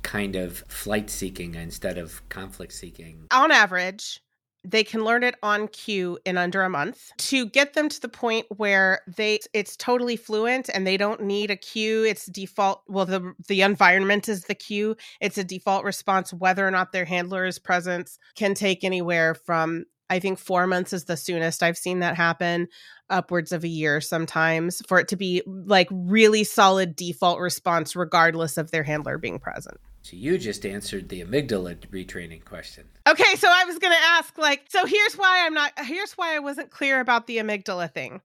Kind of flight seeking instead of conflict seeking? On average, they can learn it on cue in under a month. To get them to the point where they it's totally fluent and they don't need a cue it's default well the the environment is the cue. It's a default response whether or not their handler's presence can take anywhere from i think 4 months is the soonest i've seen that happen upwards of a year sometimes for it to be like really solid default response regardless of their handler being present so you just answered the amygdala retraining question. Okay, so I was going to ask like so here's why I'm not here's why I wasn't clear about the amygdala thing.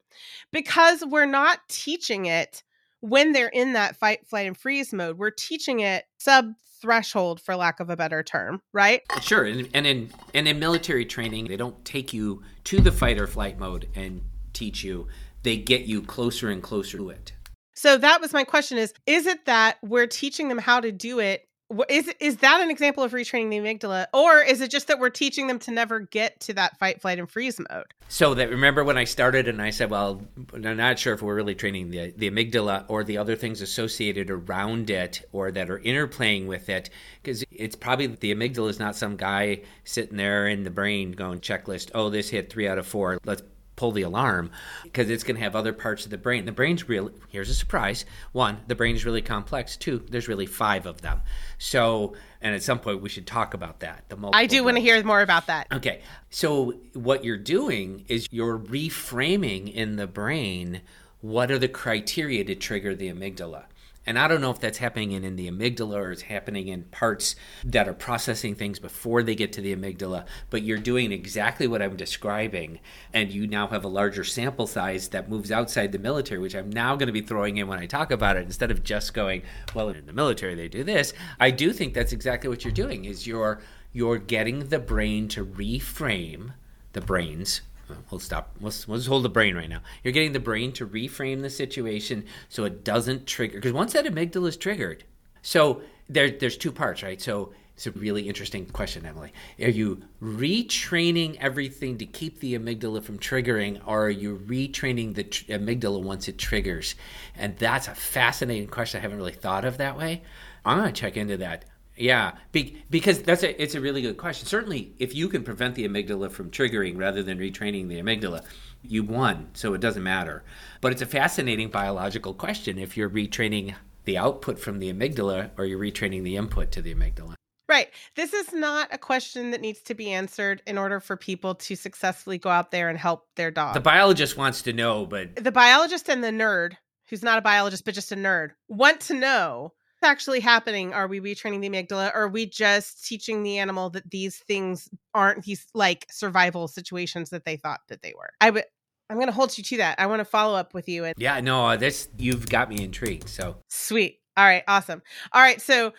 Because we're not teaching it when they're in that fight flight and freeze mode. We're teaching it sub threshold for lack of a better term, right? Sure. And, and in and in military training, they don't take you to the fight or flight mode and teach you. They get you closer and closer to it. So that was my question is is it that we're teaching them how to do it is is that an example of retraining the amygdala or is it just that we're teaching them to never get to that fight flight and freeze mode? So that remember when i started and i said well i'm not sure if we're really training the, the amygdala or the other things associated around it or that are interplaying with it because it's probably the amygdala is not some guy sitting there in the brain going checklist oh this hit three out of four let's pull the alarm because it's going to have other parts of the brain. The brain's really, here's a surprise. One, the brain's really complex. Two, there's really five of them. So, and at some point we should talk about that. The I do want to hear more about that. Okay. So, what you're doing is you're reframing in the brain what are the criteria to trigger the amygdala. And I don't know if that's happening in, in, the amygdala or it's happening in parts that are processing things before they get to the amygdala, but you're doing exactly what I'm describing. And you now have a larger sample size that moves outside the military, which I'm now going to be throwing in when I talk about it instead of just going, well, in the military they do this. I do think that's exactly what you're doing is you're you're getting the brain to reframe the brains we'll stop. We'll, we'll just hold the brain right now. You're getting the brain to reframe the situation so it doesn't trigger. Because once that amygdala is triggered, so there, there's two parts, right? So it's a really interesting question, Emily. Are you retraining everything to keep the amygdala from triggering, or are you retraining the tr- amygdala once it triggers? And that's a fascinating question. I haven't really thought of that way. I'm going to check into that. Yeah, be, because that's a it's a really good question. Certainly, if you can prevent the amygdala from triggering rather than retraining the amygdala, you won. So it doesn't matter. But it's a fascinating biological question if you're retraining the output from the amygdala or you're retraining the input to the amygdala. Right. This is not a question that needs to be answered in order for people to successfully go out there and help their dog. The biologist wants to know, but the biologist and the nerd, who's not a biologist but just a nerd, want to know actually happening? Are we retraining the amygdala? Or are we just teaching the animal that these things aren't these like survival situations that they thought that they were? I would. I'm going to hold you to that. I want to follow up with you. And- yeah, no, uh, this you've got me intrigued. So sweet. All right, awesome. All right, so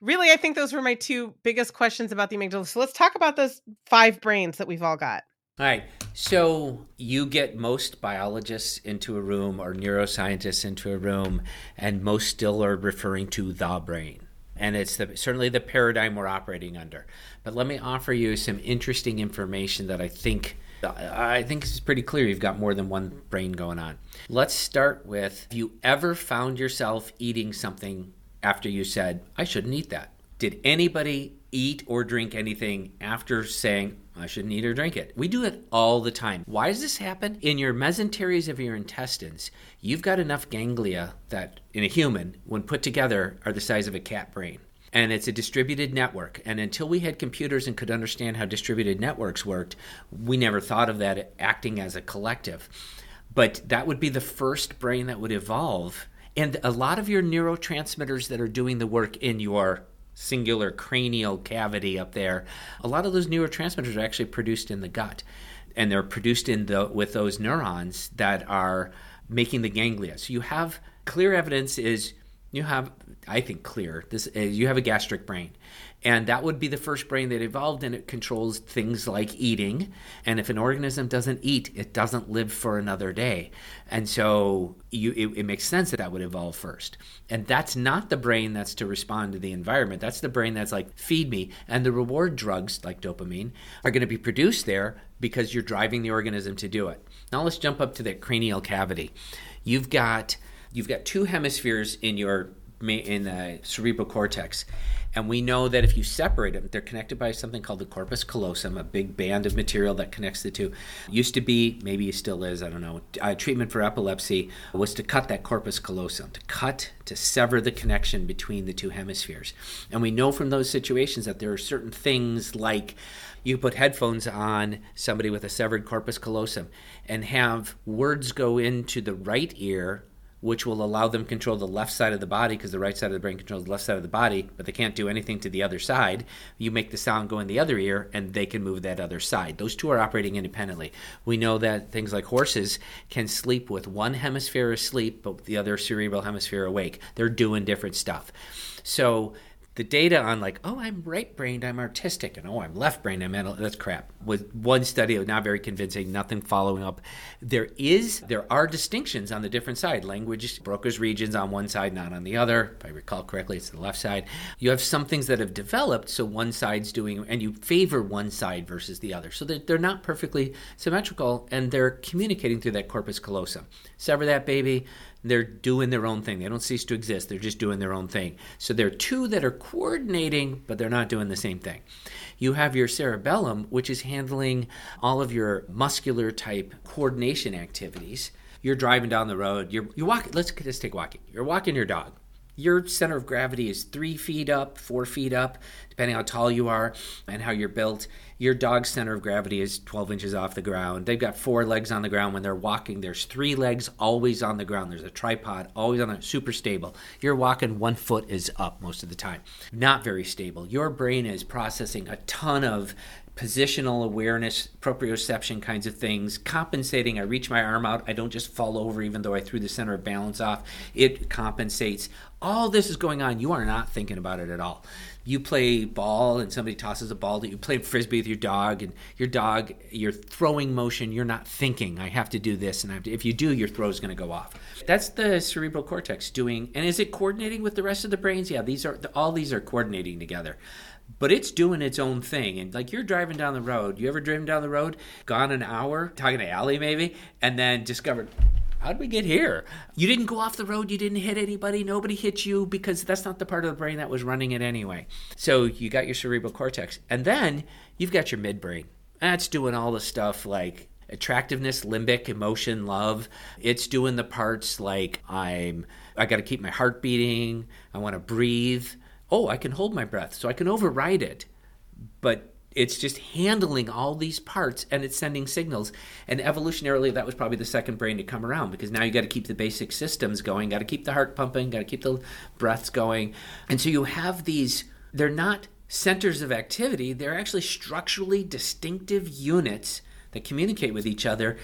really, I think those were my two biggest questions about the amygdala. So let's talk about those five brains that we've all got. All right. So you get most biologists into a room or neuroscientists into a room, and most still are referring to the brain. And it's the, certainly the paradigm we're operating under. But let me offer you some interesting information that I think I think is pretty clear. You've got more than one brain going on. Let's start with: Have you ever found yourself eating something after you said, "I shouldn't eat that"? Did anybody eat or drink anything after saying, I shouldn't eat or drink it. We do it all the time. Why does this happen? In your mesenteries of your intestines, you've got enough ganglia that in a human, when put together, are the size of a cat brain. And it's a distributed network. And until we had computers and could understand how distributed networks worked, we never thought of that acting as a collective. But that would be the first brain that would evolve And a lot of your neurotransmitters that are doing the work in your singular cranial cavity up there, a lot of those neurotransmitters are actually produced in the gut. And they're produced in the with those neurons that are making the ganglia. So you have clear evidence is you have I think clear this uh, you have a gastric brain and that would be the first brain that evolved and it controls things like eating. And if an organism doesn't eat it doesn't live for another day. And so you, it, it, makes sense that that would evolve first. And that's not the brain that's to respond to the environment. That's the brain that's like feed me. And the reward drugs like dopamine are going to be produced there because you're driving the organism to do it. Now let's jump up to the cranial cavity. You've got you've got two hemispheres in your in the cerebral cortex and we know that if you separate them, they're connected by something called the corpus callosum, a big band of material that connects the two. Used to be, maybe it still is, I don't know, treatment for epilepsy was to cut that corpus callosum, to cut, to sever the connection between the two hemispheres. And we know from those situations that there are certain things like you put headphones on somebody with a severed corpus callosum and have words go into the right ear which will allow them to control the left side of the body because the right side of the brain controls the left side of the body, but they can't do anything to the other side. You make the sound go in the other ear and they can move that other side. Those two are operating independently. We know that things like horses can sleep with one hemisphere asleep, but the other cerebral hemisphere awake. They're doing different stuff. So the data on like, oh, I'm right brained, I'm artistic, and oh, I'm left brained, I'm mental. That's crap. With one study, not very convincing, nothing following up. There is, there are distinctions on the different side. Language, Broca's regions on one side, not on the other. If I recall correctly, it's the left side. You have some things that have developed, so one side's doing, and you favor one side versus the other. So they're, they're not perfectly symmetrical, and they're communicating through that corpus callosum. Sever that baby, they're doing their own thing. They don't cease to exist. They're just doing their own thing. So there are two that are coordinating, but they're not doing the same thing. You have your cerebellum, which is handling all of your muscular type coordination activities. You're driving down the road. You're you walk. Let's just take walking. You're walking your dog your center of gravity is three feet up, four feet up, depending how tall you are and how you're built. Your dog's center of gravity is 12 inches off the ground. They've got four legs on the ground when they're walking. There's three legs always on the ground. There's a tripod always on a super stable. You're walking, one foot is up most of the time. Not very stable. Your brain is processing a ton of positional awareness, proprioception kinds of things, compensating. I reach my arm out, I don't just fall over even though I threw the center of balance off. It compensates. All this is going on. You are not thinking about it at all. You play ball and somebody tosses a ball that you play frisbee with your dog and your dog, your throwing motion, you're not thinking, I have to do this. And if you do, your throw is going to go off. That's the cerebral cortex doing. And is it coordinating with the rest of the brains? Yeah, these are all these are coordinating together but it's doing its own thing. And like you're driving down the road, you ever driven down the road, gone an hour, talking to Allie maybe, and then discovered, how did we get here? You didn't go off the road, you didn't hit anybody, nobody hit you because that's not the part of the brain that was running it anyway. So you got your cerebral cortex. And then you've got your midbrain. That's doing all the stuff like attractiveness, limbic, emotion, love. It's doing the parts like I'm I got to keep my heart beating, I want to breathe oh, I can hold my breath, so I can override it. But it's just handling all these parts and it's sending signals. And evolutionarily, that was probably the second brain to come around because now you got to keep the basic systems going, got to keep the heart pumping, got to keep the breaths going. And so you have these, they're not centers of activity, they're actually structurally distinctive units that communicate with each other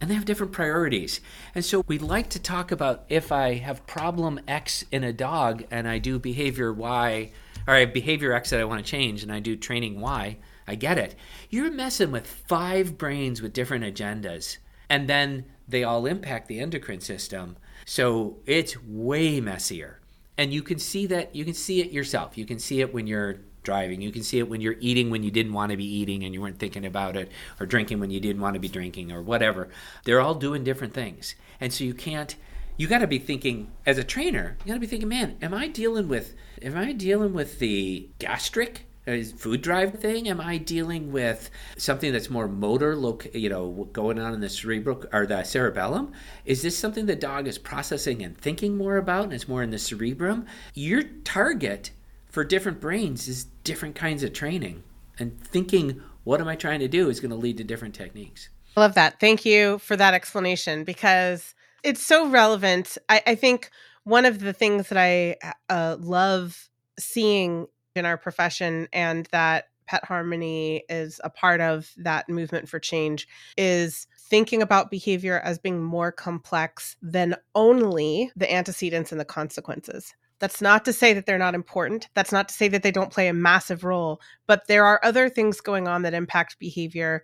and they have different priorities. And so we'd like to talk about if I have problem X in a dog and I do behavior Y, or I have behavior X that I want to change and I do training Y, I get it. You're messing with five brains with different agendas, and then they all impact the endocrine system. So it's way messier. And you can see that, you can see it yourself. You can see it when you're driving. You can see it when you're eating when you didn't want to be eating and you weren't thinking about it, or drinking when you didn't want to be drinking, or whatever. They're all doing different things. And so you can't, you got to be thinking, as a trainer, you got to be thinking, man, am I dealing with, am I dealing with the gastric? Food drive thing? Am I dealing with something that's more motor, loc- you know, going on in the cerebral or the cerebellum? Is this something the dog is processing and thinking more about, and it's more in the cerebrum? Your target for different brains is different kinds of training. And thinking, what am I trying to do, is going to lead to different techniques. I love that. Thank you for that explanation because it's so relevant. I, I think one of the things that I uh, love seeing in our profession and that Pet Harmony is a part of that movement for change is thinking about behavior as being more complex than only the antecedents and the consequences. That's not to say that they're not important. That's not to say that they don't play a massive role, but there are other things going on that impact behavior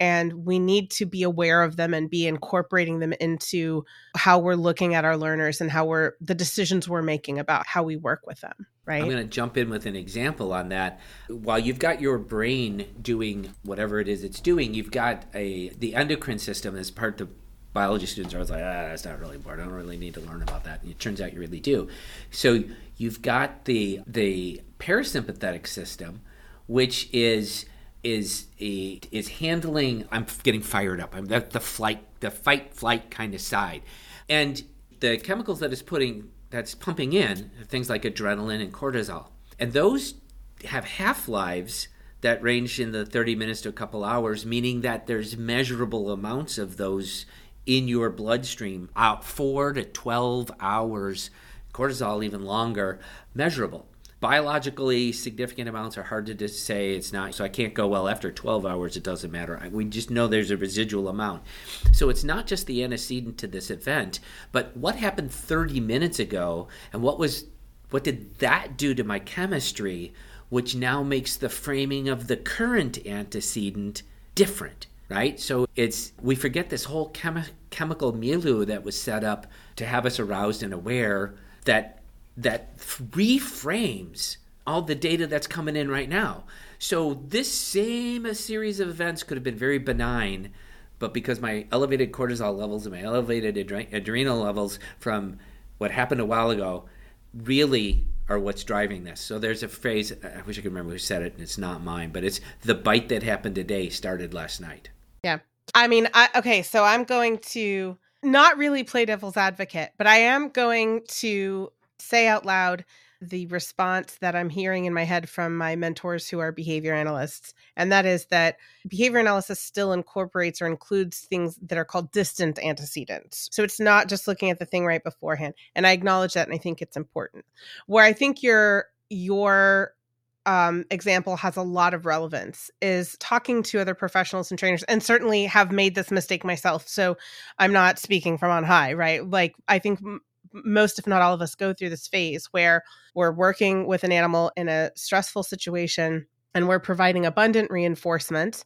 and we need to be aware of them and be incorporating them into how we're looking at our learners and how we're the decisions we're making about how we work with them right i'm going to jump in with an example on that. While you've got your brain doing whatever it is it's doing you've got a the endocrine system as part of the biology students are always like ah that's not really important. I don't really need to learn about that. And it turns out you really do. So you've got the the parasympathetic system which is is a is handling i'm getting fired up. I'm the, the flight the fight flight kind of side. And the chemicals that is putting that's pumping in things like adrenaline and cortisol. And those have half-lives that range in the 30 minutes to a couple hours meaning that there's measurable amounts of those in your bloodstream. Out 4 to 12 hours cortisol even longer measurable biologically significant amounts are hard to just say it's not so i can't go well after 12 hours it doesn't matter. We just know there's a residual amount. So it's not just the antecedent to this event but what happened 30 minutes ago and what was what did that do to my chemistry which now makes the framing of the current antecedent different right? So it's we forget this whole chemi- chemical milieu that was set up to have us aroused and aware that that reframes all the data that's coming in right now. So this same series of events could have been very benign, but because my elevated cortisol levels and my elevated adre- adrenal levels from what happened a while ago really are what's driving this. So there's a phrase I wish I could remember who said it, and it's not mine, but it's the bite that happened today started last night. Yeah. I mean, I okay, so I'm going to not really play devil's advocate, but I am going to say out loud the response that I'm hearing in my head from my mentors who are behavior analysts. And that is that behavior analysis still incorporates or includes things that are called distant antecedents. So it's not just looking at the thing right beforehand. And I acknowledge that and I think it's important. Where I think your your um, example has a lot of relevance is talking to other professionals and trainers and certainly have made this mistake myself so i'm not speaking from on high right like i think most if not all of us go through this phase where we're working with an animal in a stressful situation and we're providing abundant reinforcement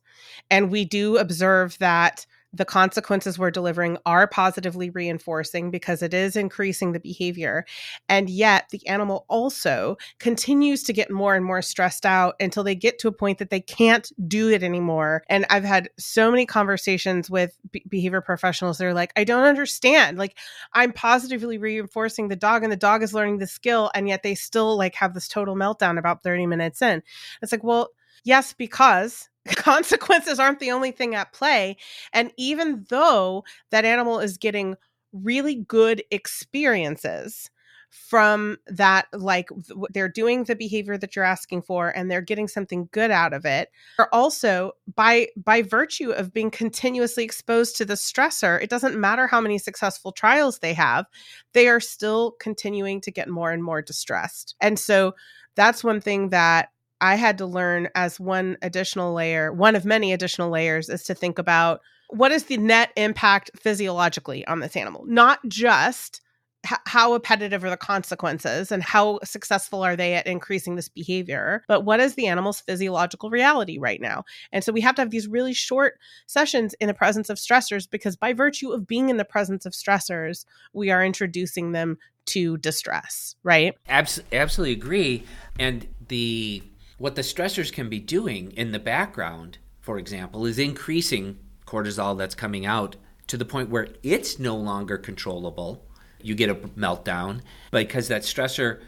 and we do observe that the consequences we're delivering are positively reinforcing because it is increasing the behavior. And yet the animal also continues to get more and more stressed out until they get to a point that they can't do it anymore. And I've had so many conversations with b- behavior professionals that are like, I don't understand. Like, I'm positively reinforcing the dog and the dog is learning the skill. And yet they still like have this total meltdown about 30 minutes in. It's like, well, yes, because consequences aren't the only thing at play. And even though that animal is getting really good experiences from that like they're doing the behavior that you're asking for and they're getting something good out of it or also by by virtue of being continuously exposed to the stressor it doesn't matter how many successful trials they have they are still continuing to get more and more distressed and so that's one thing that I had to learn as one additional layer, one of many additional layers, is to think about what is the net impact physiologically on this animal, not just h- how repetitive are the consequences and how successful are they at increasing this behavior, but what is the animal's physiological reality right now? And so we have to have these really short sessions in the presence of stressors because by virtue of being in the presence of stressors, we are introducing them to distress, right? Abs- absolutely agree. And the what the stressors can be doing in the background, for example, is increasing cortisol that's coming out to the point where it's no longer controllable. You get a meltdown because that stressor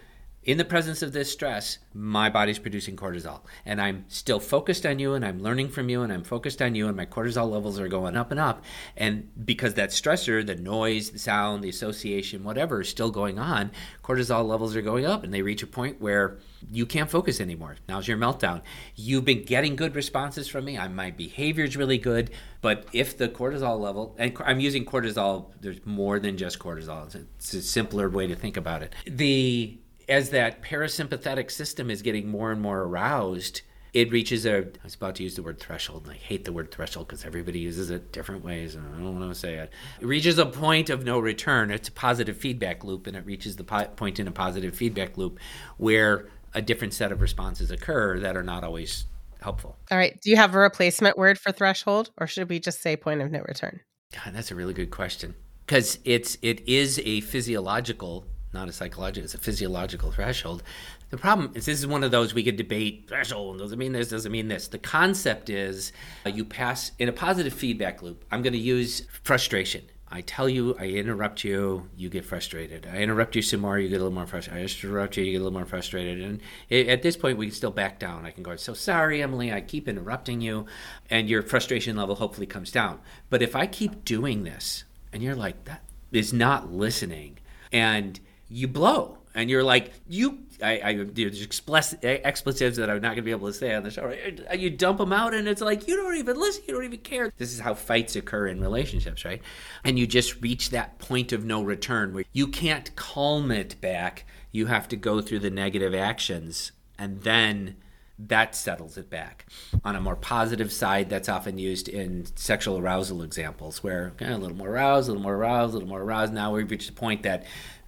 in the presence of this stress, my body's producing cortisol. And I'm still focused on you and I'm learning from you and I'm focused on you and my cortisol levels are going up and up. And because that stressor, the noise, the sound, the association, whatever is still going on, cortisol levels are going up and they reach a point where you can't focus anymore. Now's your meltdown. You've been getting good responses from me. My behavior is really good. But if the cortisol level, and I'm using cortisol, there's more than just cortisol. It's a simpler way to think about it. The as that parasympathetic system is getting more and more aroused, it reaches a. I was about to use the word threshold, and I hate the word threshold because everybody uses it different ways, and I don't want to say it. It reaches a point of no return. It's a positive feedback loop, and it reaches the po- point in a positive feedback loop where a different set of responses occur that are not always helpful. All right. Do you have a replacement word for threshold, or should we just say point of no return? God, that's a really good question because it's it is a physiological not a psychological, it's a physiological threshold. The problem is this is one of those we could debate threshold, does it mean this, does it mean this? The concept is uh, you pass in a positive feedback loop. I'm going to use frustration. I tell you, I interrupt you, you get frustrated. I interrupt you some more, you get a little more frustrated. I interrupt you, you get a little more frustrated. And it, at this point, we can still back down. I can go, so sorry, Emily, I keep interrupting you. And your frustration level hopefully comes down. But if I keep doing this, and you're like, that is not listening, and you blow and you're like you I, I there's expletives that I'm not going to be able to say on the show. Right? You dump them out, and it's like you don't even listen. You don't even care. This is how fights occur in relationships, right? And you just reach that point of no return where you can't calm it back. You have to go through the negative actions, and then that settles it back. On a more positive side, that's often used in sexual arousal examples, where okay, a little more aroused, a little more aroused, a little more aroused. Now we've reached the point that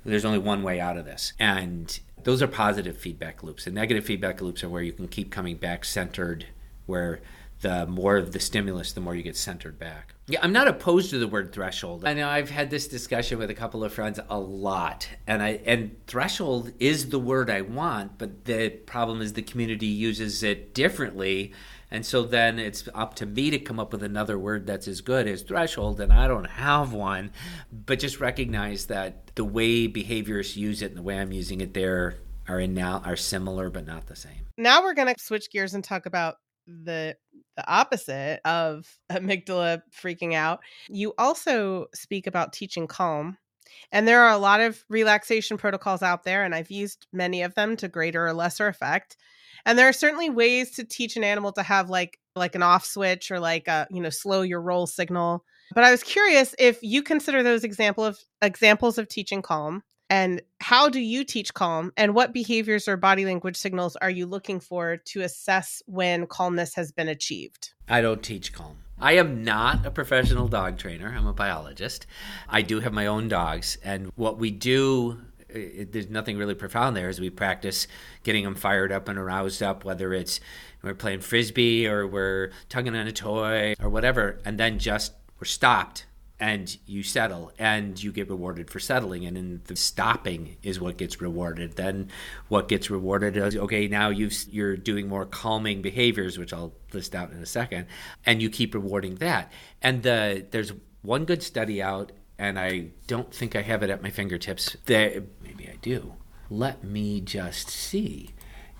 there's only one way out of this. And those are positive feedback loops. And negative feedback loops are where you can keep coming back centered, where the more of the stimulus, the more you get centered back. Yeah, I'm not opposed to the word threshold. I know I've had this discussion with a couple of friends a lot, and I and threshold is the word I want, but the problem is the community uses it differently and so then it's up to me to come up with another word that's as good as threshold, and I don't have one. But just recognize that the way behaviorists use it and the way I'm using it there are in now are similar but not the same. Now we're gonna switch gears and talk about the the opposite of amygdala freaking out. You also speak about teaching calm. And there are a lot of relaxation protocols out there, and I've used many of them to greater or lesser effect and there are certainly ways to teach an animal to have like like an off switch or like a you know slow your roll signal but i was curious if you consider those example of examples of teaching calm and how do you teach calm and what behaviors or body language signals are you looking for to assess when calmness has been achieved i don't teach calm I am not a professional dog trainer. I'm a biologist. I do have my own dogs. And what we do it, there's nothing really profound there as we practice getting them fired up and aroused up, whether it's we're playing frisbee or we're tugging on a toy or whatever, and then just we're stopped and you settle and you get rewarded for settling and then the stopping is what gets rewarded then what gets rewarded is okay now you you're doing more calming behaviors which I'll list out in a second and you keep rewarding that and the there's one good study out and I don't think I have it at my fingertips. That maybe I do. Let me just see.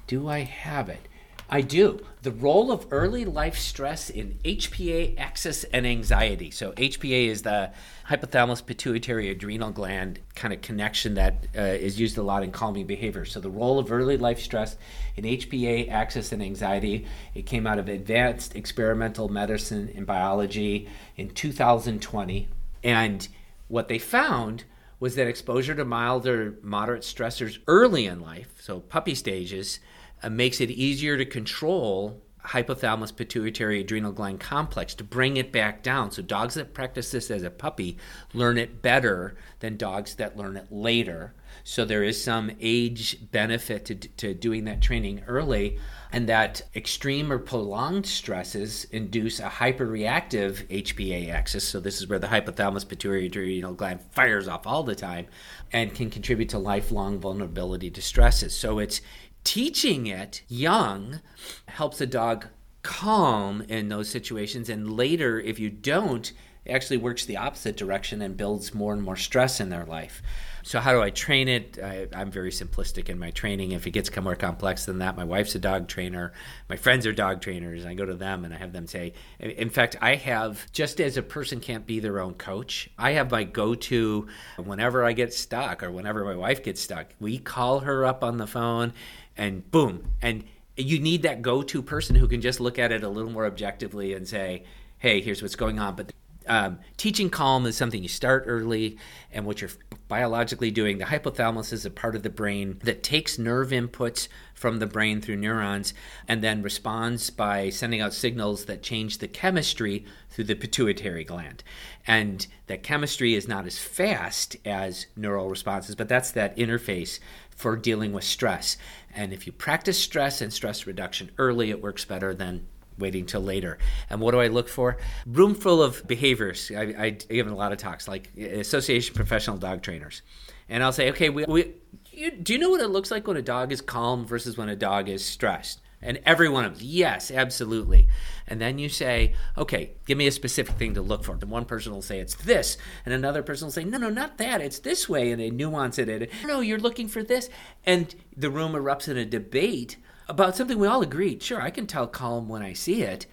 Do I have it? I do. The role of early life stress in HPA axis and anxiety. So, HPA is the hypothalamus pituitary adrenal gland kind of connection that uh, is used a lot in calming behavior. So, the role of early life stress in HPA axis and anxiety. It came out of Advanced Experimental Medicine and Biology in 2020. And what they found was that exposure to mild or moderate stressors early in life, so puppy stages, uh, makes it easier to control hypothalamus pituitary adrenal gland complex to bring it back down. So dogs that practice this as a puppy learn it better than dogs that learn it later. So there is some age benefit to, to doing that training early and that extreme or prolonged stresses induce a hyperreactive HPA axis. So, this is where the hypothalamus pituitary adrenal gland fires off all the time and can contribute to lifelong vulnerability to stresses. So, it's teaching it young helps a dog calm in those situations. And later, if you don't, it actually works the opposite direction and builds more and more stress in their life. So how do I train it? I, am very simplistic in my training. If it gets more complex than that, my wife's a dog trainer. My friends are dog trainers. I go to them and I have them say. In fact, I have just as a person can't be their own coach. I have my go-to whenever I get stuck or whenever my wife gets stuck. We call her up on the phone, and boom, and you need that go-to person who can just look at it a little more objectively and say, "Hey, here's what's going on." But um, teaching calm is something you start early, and what you're biologically doing. The hypothalamus is a part of the brain that takes nerve inputs from the brain through neurons and then responds by sending out signals that change the chemistry through the pituitary gland. And that chemistry is not as fast as neural responses, but that's that interface for dealing with stress. And if you practice stress and stress reduction early, it works better than waiting till later. And what do I look for? Room full of behaviors. I, I give a lot of talks, like Association Professional Dog Trainers, and I'll say, okay, we, we you, do you know what it looks like when a dog is calm versus when a dog is stressed? And every one of them, yes, absolutely. And then you say, okay, give me a specific thing to look for. And one person will say it's this, and another person will say, no, no, not that. It's this way, and they nuance it. And, no, you're looking for this, and the room erupts in a debate about something we all agreed. Sure, I can tell calm when I see it,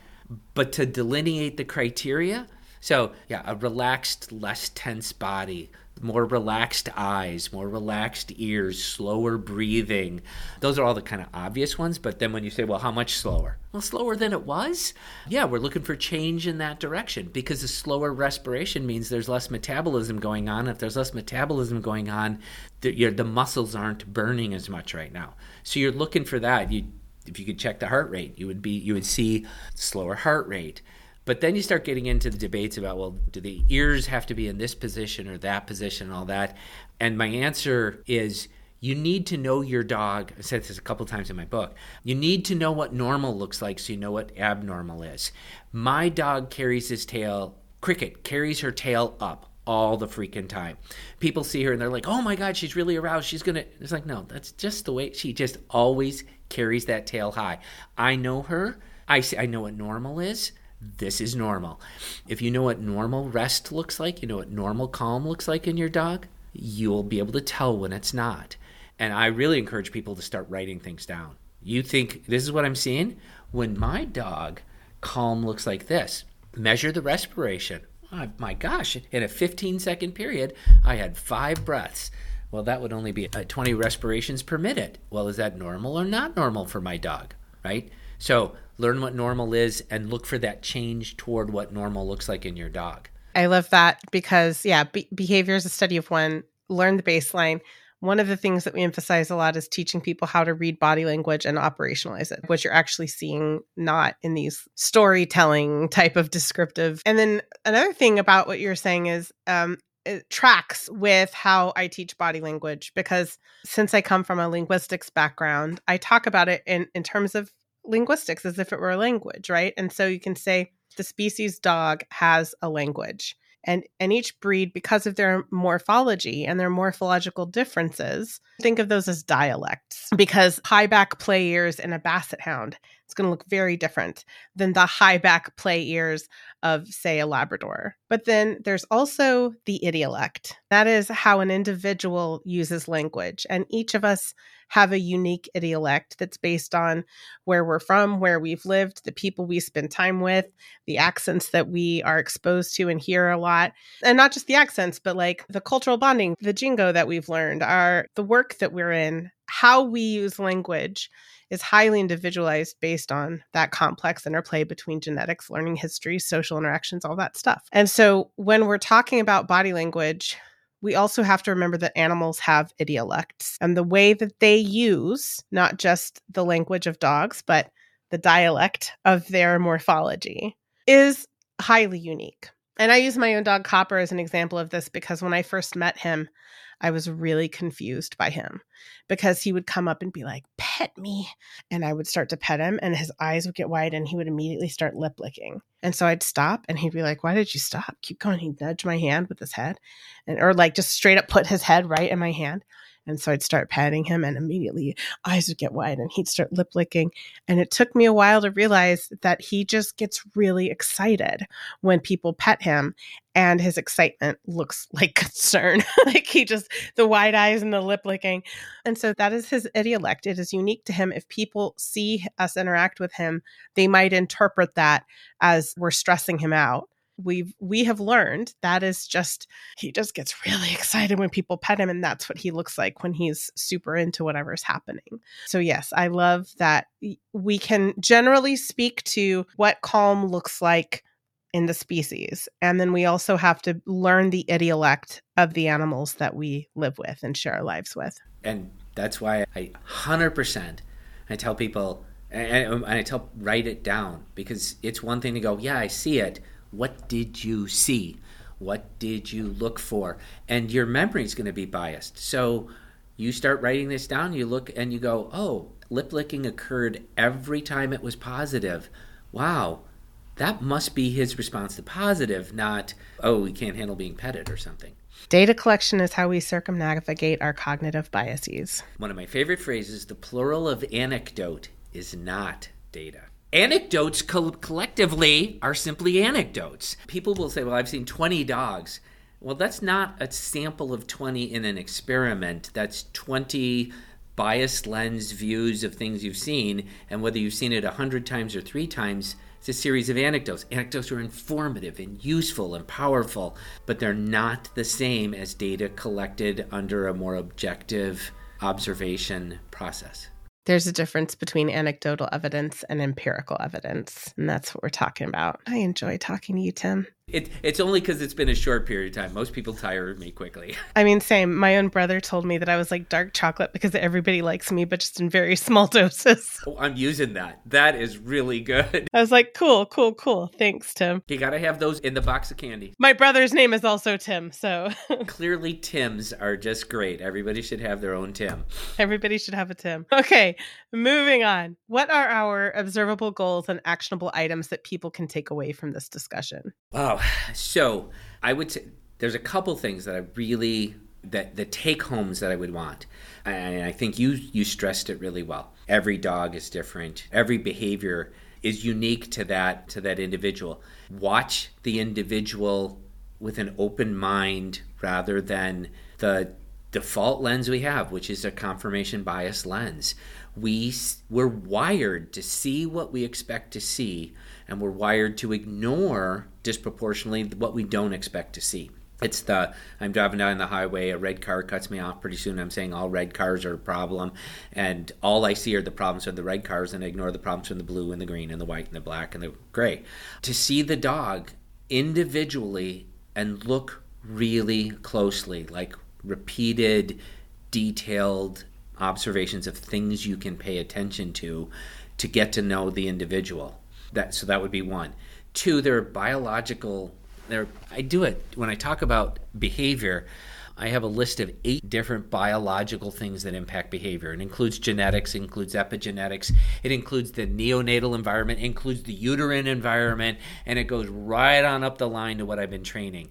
but to delineate the criteria. So, yeah, a relaxed, less tense body, more relaxed eyes, more relaxed ears, slower breathing. Those are all the kind of obvious ones. But then when you say, well, how much slower? Well, slower than it was? Yeah, we're looking for change in that direction because a slower respiration means there's less metabolism going on. If there's less metabolism going on, the, the muscles aren't burning as much right now. So you're looking for that. You, if you could check the heart rate, you would be you would see slower heart rate. But then you start getting into the debates about well, do the ears have to be in this position or that position and all that? And my answer is you need to know your dog. I said this a couple times in my book. You need to know what normal looks like so you know what abnormal is. My dog carries his tail, Cricket carries her tail up all the freaking time. People see her and they're like, "Oh my god, she's really aroused. She's going to It's like, "No, that's just the way she just always carries that tail high." I know her. I see I know what normal is. This is normal. If you know what normal rest looks like, you know what normal calm looks like in your dog, you'll be able to tell when it's not. And I really encourage people to start writing things down. You think this is what I'm seeing? When my dog calm looks like this, measure the respiration oh, my gosh, in a 15 second period, I had five breaths. Well, that would only be uh, 20 respirations per minute. Well, is that normal or not normal for my dog? Right? So learn what normal is and look for that change toward what normal looks like in your dog. I love that because, yeah, be- behavior is a study of one. Learn the baseline one of the things that we emphasize a lot is teaching people how to read body language and operationalize it, what you're actually seeing, not in these storytelling type of descriptive. And then another thing about what you're saying is um, it tracks with how I teach body language because since I come from a linguistics background, I talk about it in, in terms of linguistics as if it were a language, right? And so you can say the species dog has a language and and each breed because of their morphology and their morphological differences think of those as dialects because high back play ears in a basset hound it's going to look very different than the high back play ears of say a labrador but then there's also the idiolect that is how an individual uses language and each of us have a unique idiolect that's based on where we're from, where we've lived, the people we spend time with, the accents that we are exposed to and hear a lot. And not just the accents, but like the cultural bonding, the jingo that we've learned, our the work that we're in, how we use language is highly individualized based on that complex interplay between genetics, learning history, social interactions, all that stuff. And so when we're talking about body language, we also have to remember that animals have idiolects and the way that they use not just the language of dogs, but the dialect of their morphology is highly unique. And I use my own dog Copper as an example of this because when I first met him, I was really confused by him because he would come up and be like, pet me. And I would start to pet him, and his eyes would get wide, and he would immediately start lip licking. And so I'd stop, and he'd be like, Why did you stop? Keep going. He'd nudge my hand with his head, and or like just straight up put his head right in my hand. And so I'd start patting him and immediately eyes would get wide and he'd start lip licking. And it took me a while to realize that he just gets really excited when people pet him and his excitement looks like concern. like he just the wide eyes and the lip licking. And so that is his idiolect. It is unique to him. If people see us interact with him, they might interpret that as we're stressing him out we've we have learned that is just he just gets really excited when people pet him and that's what he looks like when he's super into whatever's happening. So yes i love that we can generally speak to what calm looks like in the species and then we also have to learn the idiolect of the animals that we live with and share our lives with. And that's why i 100% i tell people and I tell write it down because it's one thing to go yeah i see it what did you see? What did you look for? And your memory is going to be biased. So you start writing this down, you look and you go, oh, lip licking occurred every time it was positive. Wow, that must be his response to positive, not, oh, he can't handle being petted or something. Data collection is how we circumnavigate our cognitive biases. One of my favorite phrases the plural of anecdote is not data anecdotes co- collectively are simply anecdotes. People will say, Well, I've seen 20 dogs. Well, that's not a sample of 20 in an experiment. That's 20 biased lens views of things you've seen. And whether you've seen it 100 times or three times, it's a series of anecdotes. Anecdotes are informative and useful and powerful, but they're not the same as data collected under a more objective observation process there's a difference between anecdotal evidence and empirical evidence. And that's what we're talking about. I enjoy talking to you, Tim. It, it's only because it's been a short period of time. Most people tire of me quickly. I mean, same. My own brother told me that I was like dark chocolate because everybody likes me, but just in very small doses. Oh, I'm using that. That is really good. I was like, cool, cool, cool. Thanks, Tim. You got to have those in the box of candy. My brother's name is also Tim, so. Clearly, Tims are just great. Everybody should have their own Tim. Everybody should have a Tim. Okay, moving on. What are our observable goals and actionable items that people can take away from this discussion? Wow. So I would say there's a couple things that I really that the take homes that I would want. And I think you you stressed it really well. Every dog is different. Every behavior is unique to that to that individual. Watch the individual with an open mind rather than the default lens we have, which is a confirmation bias lens. We we're wired to see what we expect to see and we're wired to ignore disproportionately what we don't expect to see. It's the I'm driving down the highway, a red car cuts me off pretty soon. I'm saying all red cars are a problem, and all I see are the problems from the red cars, and I ignore the problems from the blue and the green and the white and the black and the gray. To see the dog individually and look really closely, like repeated, detailed observations of things you can pay attention to, to get to know the individual. That so that would be one. Two, there are biological. There, I do it when I talk about behavior. I have a list of eight different biological things that impact behavior. It includes genetics, includes epigenetics, it includes the neonatal environment, includes the uterine environment, and it goes right on up the line to what I've been training.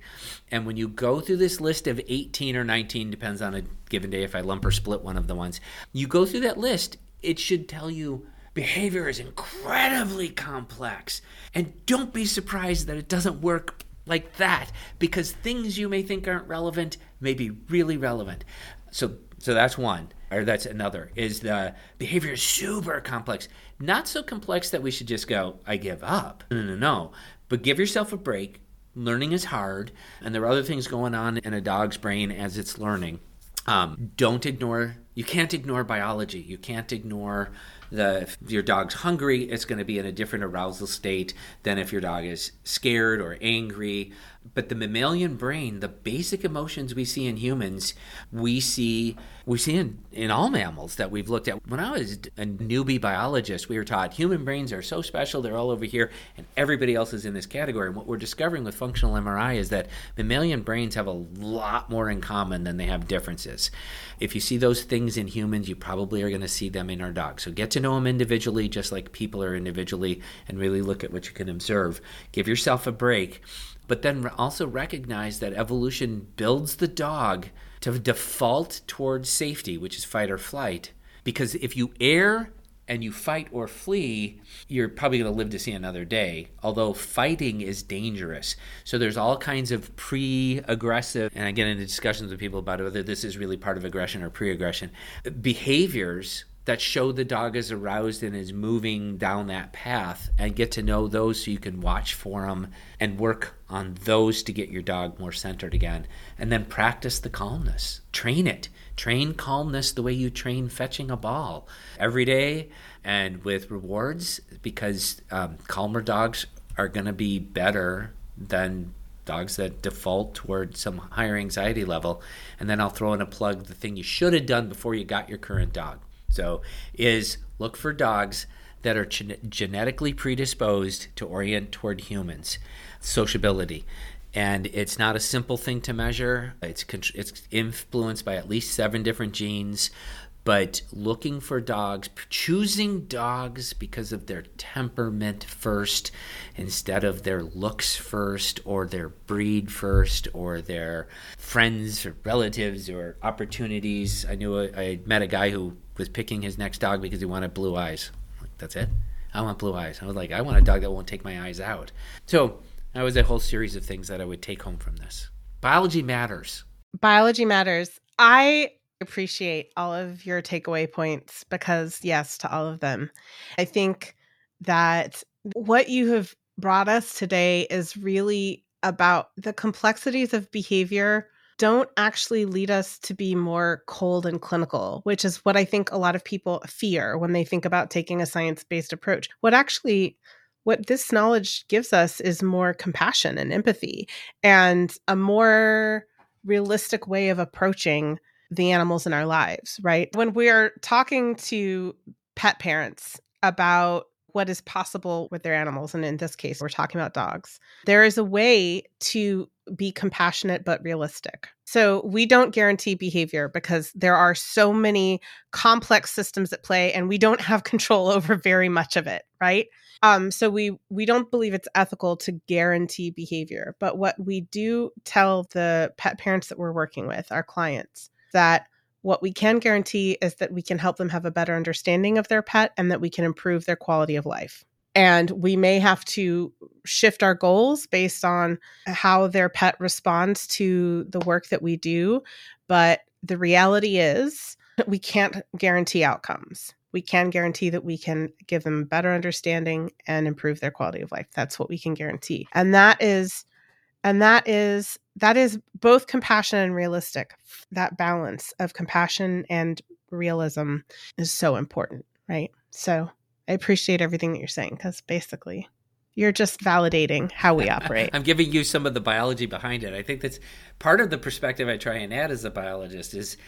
And when you go through this list of 18 or 19, depends on a given day if I lump or split one of the ones, you go through that list, it should tell you behavior is incredibly complex. And don't be surprised that it doesn't work like that because things you may think aren't relevant may be really relevant. So so that's one or that's another is the behavior is super complex. Not so complex that we should just go I give up. No, no, no. But give yourself a break. Learning is hard and there are other things going on in a dog's brain as it's learning. Um, don't ignore you can't ignore biology. You can't ignore the if your dog's hungry, it's going to be in a different arousal state than if your dog is scared or angry. But the mammalian brain, the basic emotions we see in humans, we see we see in, in all mammals that we've looked at. When I was a newbie biologist, we were taught human brains are so special, they're all over here, and everybody else is in this category. And what we're discovering with functional MRI is that mammalian brains have a lot more in common than they have differences. If you see those things in humans, you probably are going to see them in our dogs. So get to know them individually, just like people are individually, and really look at what you can observe. Give yourself a break but then also recognize that evolution builds the dog to default towards safety, which is fight or flight. Because if you err and you fight or flee, you're probably going to live to see another day. Although fighting is dangerous. So there's all kinds of pre aggressive, and I get into discussions with people about whether this is really part of aggression or pre aggression, behaviors that show the dog is aroused and is moving down that path and get to know those so you can watch for them and work on those to get your dog more centered again. And then practice the calmness. Train it. Train calmness the way you train fetching a ball every day and with rewards because um, calmer dogs are going to be better than dogs that default toward some higher anxiety level. And then i'll throw in a plug the thing you should have done before you got your current dog so, is look for dogs that are gen- genetically predisposed to orient toward humans, sociability. And it's not a simple thing to measure. It's it's influenced by at least seven different genes but looking for dogs, choosing dogs because of their temperament first instead of their looks first or their breed first or their friends or relatives or opportunities. I knew I met a guy who was picking his next dog because he wanted blue eyes. Like, That's it. I want blue eyes. I was like, I want a dog that won't take my eyes out. So that was a whole series of things that I would take home from this. Biology matters. Biology matters. I appreciate all of your takeaway points because, yes, to all of them. I think that what you have brought us today is really about the complexities of behavior don't actually lead us to be more cold and clinical, which is what I think a lot of people fear when they think about taking a science based approach. What actually what this knowledge gives us is more compassion and empathy and a more realistic way of approaching the animals in our lives, right? When we're talking to pet parents about what is possible with their animals, and in this case, we're talking about dogs, there is a way to be compassionate but realistic. So we don't guarantee behavior because there are so many complex systems at play and we don't have control over very much of it, right? Um, so we we don't believe it's ethical to guarantee behavior. But what we do tell the pet parents that we're working with, our clients, that what we can guarantee is that we can help them have a better understanding of their pet and that we can improve their quality of life. And we may have to shift our goals based on how their pet responds to the work that we do. But the reality is, we can't guarantee outcomes. We can guarantee that we can give them better understanding and improve their quality of life. That's what we can guarantee. And that is and that is that is both compassion and realistic. That balance of compassion and realism is so important right? So i appreciate everything that you're saying because basically you're just validating how we operate. I'm giving you some of the biology behind it. I think that's part of the perspective I try and add as a biologist is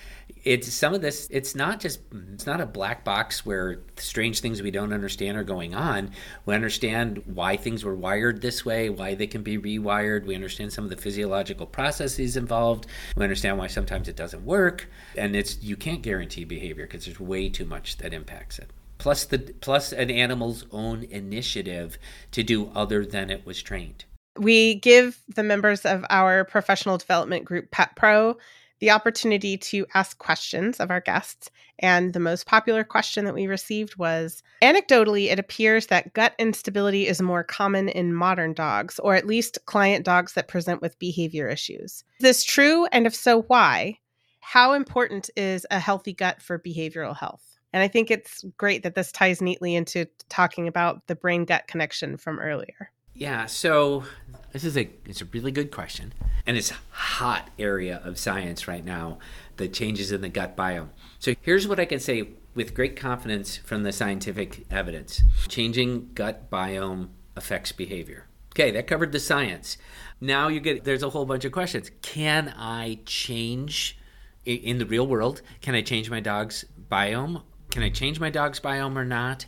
it's some of this it's not just it's not a black box where strange things we don't understand are going on. We understand why things were wired this way, why they can be rewired. We understand some of the physiological processes involved. We understand why sometimes it doesn't work and it's you can't guarantee behavior because there's way too much that impacts it plus the plus an animal's own initiative to do other than it was trained. We give the members of our professional development group Pet Pro the opportunity to ask questions of our guests. And the most popular question that we received was Anecdotally, it appears that gut instability is more common in modern dogs, or at least client dogs that present with behavior issues. Is this true? And if so, why? How important is a healthy gut for behavioral health? And I think it's great that this ties neatly into talking about the brain gut connection from earlier. Yeah, so this is a it's a really good question. And it's a hot area of science right now, the changes in the gut biome. So here's what I can say with great confidence from the scientific evidence. Changing gut biome affects behavior. Okay, that covered the science. Now you get there's a whole bunch of questions. Can I change in the real world? Can I change my dog's biome can I change my dog's biome or not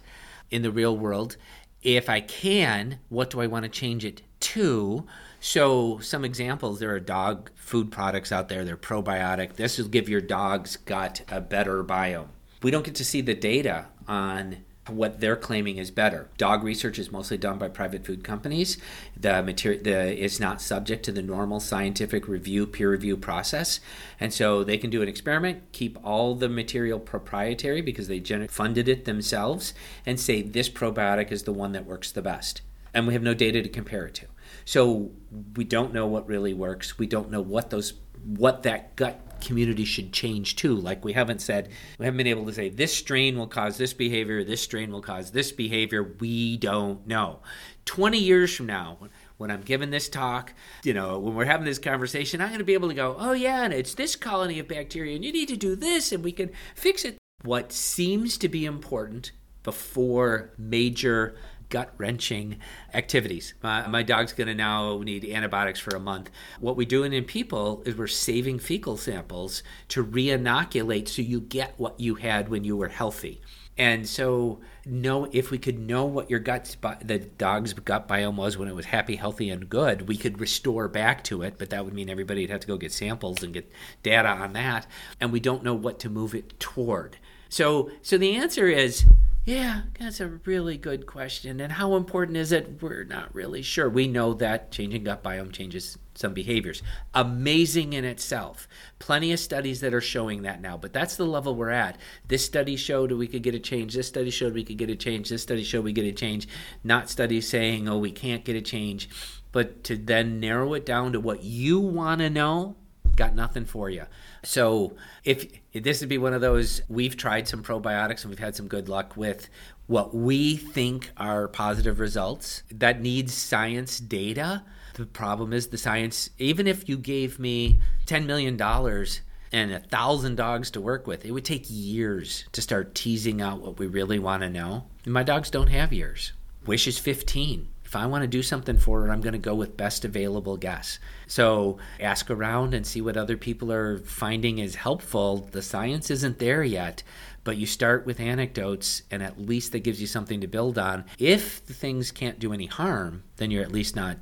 in the real world? If I can, what do I want to change it to? So, some examples there are dog food products out there, they're probiotic. This will give your dog's gut a better biome. We don't get to see the data on what they're claiming is better. Dog research is mostly done by private food companies. The material the, is not subject to the normal scientific review, peer review process, and so they can do an experiment, keep all the material proprietary because they gener- funded it themselves, and say this probiotic is the one that works the best, and we have no data to compare it to. So we don't know what really works. We don't know what those what that gut community should change too. Like we haven't said, we haven't been able to say this strain will cause this behavior, this strain will cause this behavior. We don't know. 20 years from now, when I'm giving this talk, you know, when we're having this conversation, I'm going to be able to go, oh, yeah, and it's this colony of bacteria, and you need to do this, and we can fix it. What seems to be important before major gut wrenching activities. My, dog's going to now need antibiotics for a month. What we're doing in people is we're saving fecal samples to re-inoculate so you get what you had when you were healthy. And so, know if we could know what your gut, the dog's gut biome was when it was happy, healthy, and good, we could restore back to it. But that would mean everybody'd have to go get samples and get data on that. And we don't know what to move it toward. So, so the answer is yeah, that's a really good question. And how important is it? We're not really sure. We know that changing gut biome changes some behaviors. Amazing in itself. Plenty of studies that are showing that now, but that's the level we're at. This study showed we could get a change. This study showed we could get a change. This study showed we get a change. Not studies saying, oh, we can't get a change. But to then narrow it down to what you want to know, got nothing for you. So if this would be one of those, we've tried some probiotics and we've had some good luck with what we think are positive results. That needs science data. The problem is the science, even if you gave me $10 million and a thousand dogs to work with, it would take years to start teasing out what we really want to know. And my dogs don't have years. Wish is 15. If I want to do something for it, I'm going to go with best available guess. So ask around and see what other people are finding is helpful. The science isn't there yet, but you start with anecdotes and at least that gives you something to build on. If the things can't do any harm, then you're at least not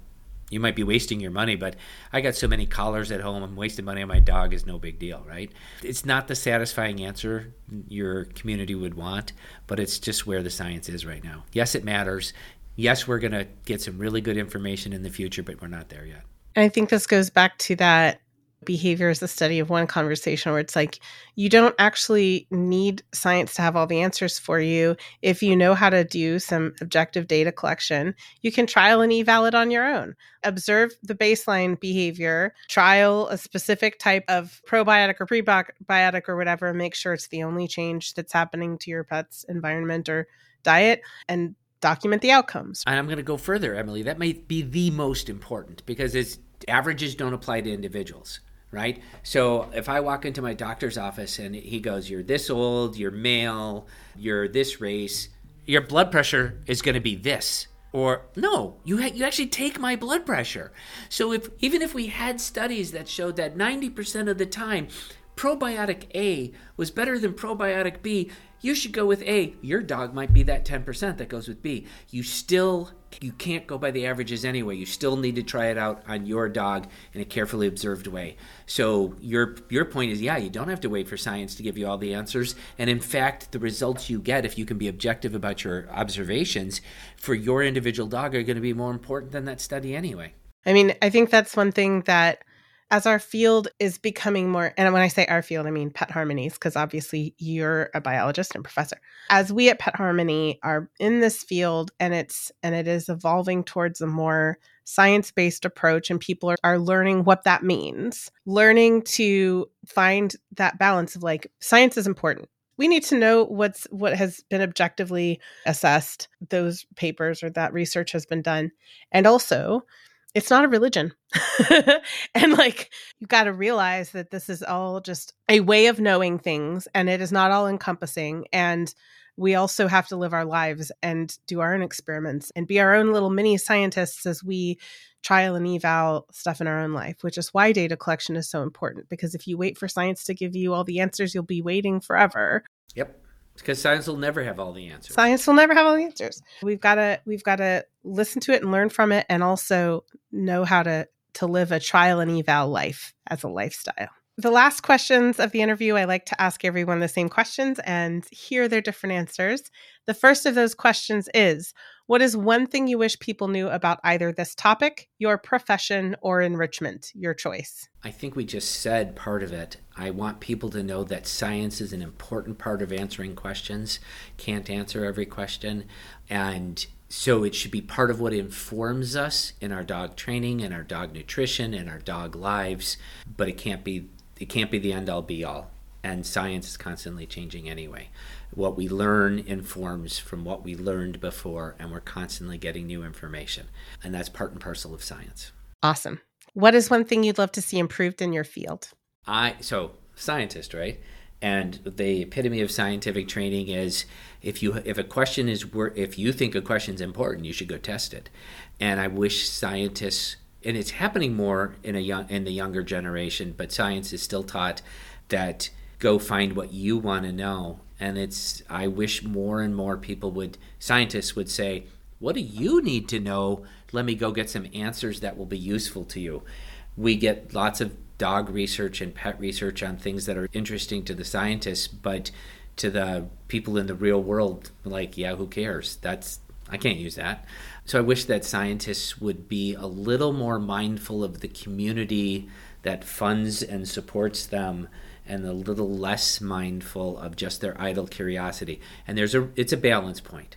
you might be wasting your money, but I got so many collars at home. I'm wasting money on my dog is no big deal, right? It's not the satisfying answer your community would want, but it's just where the science is right now. Yes, it matters yes, we're going to get some really good information in the future, but we're not there yet. I think this goes back to that behavior is the study of one conversation where it's like you don't actually need science to have all the answers for you if you know how to do some objective data collection you can trial and eval it on your own observe the baseline behavior trial a specific type of probiotic or prebiotic or whatever make sure it's the only change that's happening to your pet's environment or diet and document the outcomes. And I'm going to go further, Emily. That might be the most important because it's, averages don't apply to individuals, right? So if I walk into my doctor's office and he goes, You're this old, you're male, you're this race, your blood pressure is going to be this. Or no, you ha- you actually take my blood pressure. So if even if we had studies that showed that 90% of the time probiotic A was better than probiotic B, you should go with A. Your dog might be that 10% that goes with B. You still you can't go by the averages anyway. You still need to try it out on your dog in a carefully observed way. So your your point is yeah, you don't have to wait for science to give you all the answers. And in fact, the results you get if you can be objective about your observations for your individual dog are going to be more important than that study anyway. I mean, I think that's one thing that as our field is becoming more, and when I say our field, I mean Pet Harmonies, because obviously you're a biologist and professor. As we at Pet Harmony are in this field and it's and it is evolving towards a more science-based approach and people are, are learning what that means, learning to find that balance of like science is important we need to know what's what has been objectively assessed those papers or that research has been done and also it's not a religion. and like you've got to realize that this is all just a way of knowing things and it is not all encompassing and we also have to live our lives and do our own experiments and be our own little mini scientists as we trial and eval stuff in our own life, which is why data collection is so important. Because if you wait for science to give you all the answers, you'll be waiting forever. Yep because science will never have all the answers. Science will never have all the answers. We've got to we've got to listen to it and learn from it, and also know how to to live a trial and eval life as a lifestyle. The last questions of the interview, I like to ask everyone the same questions and hear their different answers. The first of those questions is What is one thing you wish people knew about either this topic, your profession, or enrichment? Your choice. I think we just said part of it. I want people to know that science is an important part of answering questions. Can't answer every question. And so it should be part of what informs us in our dog training and our dog nutrition and our dog lives, but it can't be it can't be the end all be all. And science is constantly changing anyway. What we learn informs from what we learned before, and we're constantly getting new information. And that's part and parcel of science. Awesome. What is one thing you'd love to see improved in your field? I so scientist, right? And the epitome of scientific training is if you if a question is if you think a question is important, you should go test it. And I wish scientists and it's happening more in a young in the younger generation, but science is still taught that go find what you want to know. And it's I wish more and more people would scientists would say, "What do you need to know? Let me go get some answers that will be useful to you." We get lots of dog research and pet research on things that are interesting to the scientists, but to the people in the real world, like, yeah, who cares? That's I can't use that. So I wish that scientists would be a little more mindful of the community that funds and supports them and a little less mindful of just their idle curiosity. And there's a it's a balance point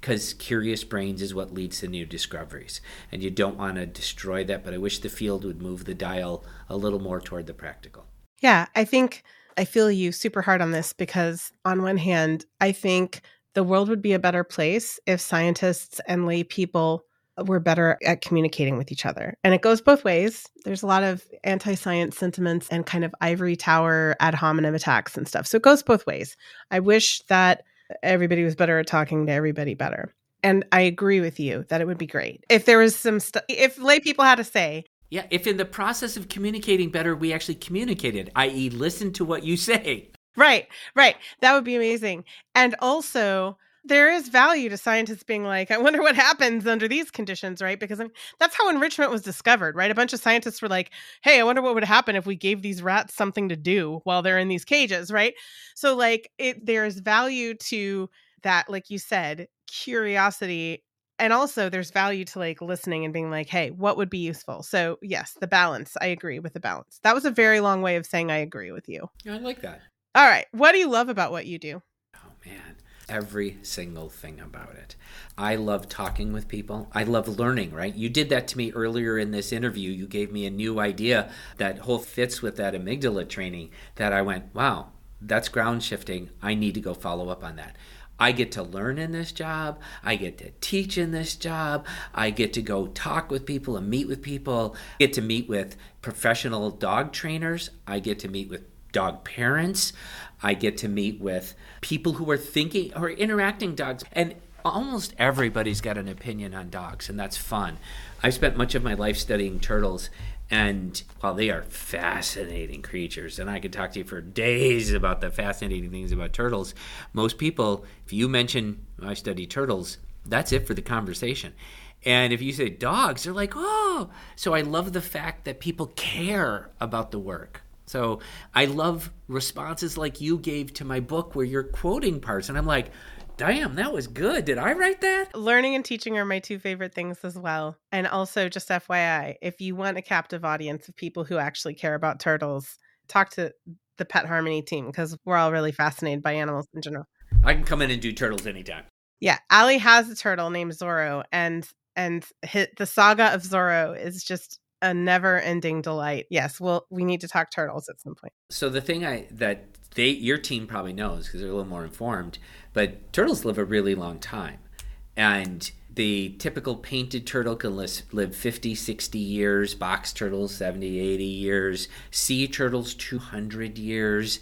because curious brains is what leads to new discoveries. And you don't want to destroy that, but I wish the field would move the dial a little more toward the practical. Yeah, I think I feel you super hard on this because on one hand, I think the world would be a better place if scientists and lay people were better at communicating with each other. And it goes both ways. There's a lot of anti science sentiments and kind of ivory tower ad hominem attacks and stuff. So it goes both ways. I wish that everybody was better at talking to everybody better. And I agree with you that it would be great if there was some stuff, if lay people had to say, yeah, if in the process of communicating better, we actually communicated, i.e., listen to what you say. Right, right. That would be amazing. And also, there is value to scientists being like, I wonder what happens under these conditions, right? Because I mean, that's how enrichment was discovered, right? A bunch of scientists were like, hey, I wonder what would happen if we gave these rats something to do while they're in these cages, right? So, like, it there's value to that, like you said, curiosity. And also, there's value to like listening and being like, hey, what would be useful? So, yes, the balance. I agree with the balance. That was a very long way of saying I agree with you. I like that. All right. What do you love about what you do? Oh, man. Every single thing about it. I love talking with people. I love learning, right? You did that to me earlier in this interview. You gave me a new idea that whole fits with that amygdala training that I went, wow, that's ground shifting. I need to go follow up on that. I get to learn in this job. I get to teach in this job. I get to go talk with people and meet with people. I get to meet with professional dog trainers. I get to meet with dog parents. I get to meet with people who are thinking or interacting dogs. And almost everybody's got an opinion on dogs, and that's fun. I've spent much of my life studying turtles, and while they are fascinating creatures, and I could talk to you for days about the fascinating things about turtles, most people, if you mention I study turtles, that's it for the conversation. And if you say dogs, they're like, oh. So I love the fact that people care about the work. So I love responses like you gave to my book where you're quoting parts, and I'm like, damn, that was good. Did I write that? Learning and teaching are my two favorite things as well. And also, just FYI, if you want a captive audience of people who actually care about turtles, talk to the Pet Harmony team because we're all really fascinated by animals in general. I can come in and do turtles anytime. Yeah, Allie has a turtle named Zorro, and and hit, the saga of Zorro is just a never-ending delight. Yes, well, we need to talk turtles at some point. So the thing I that they your team probably knows because they're a little more informed, but turtles live a really long time, and the typical painted turtle can live 50 60 years box turtles 70 80 years sea turtles 200 years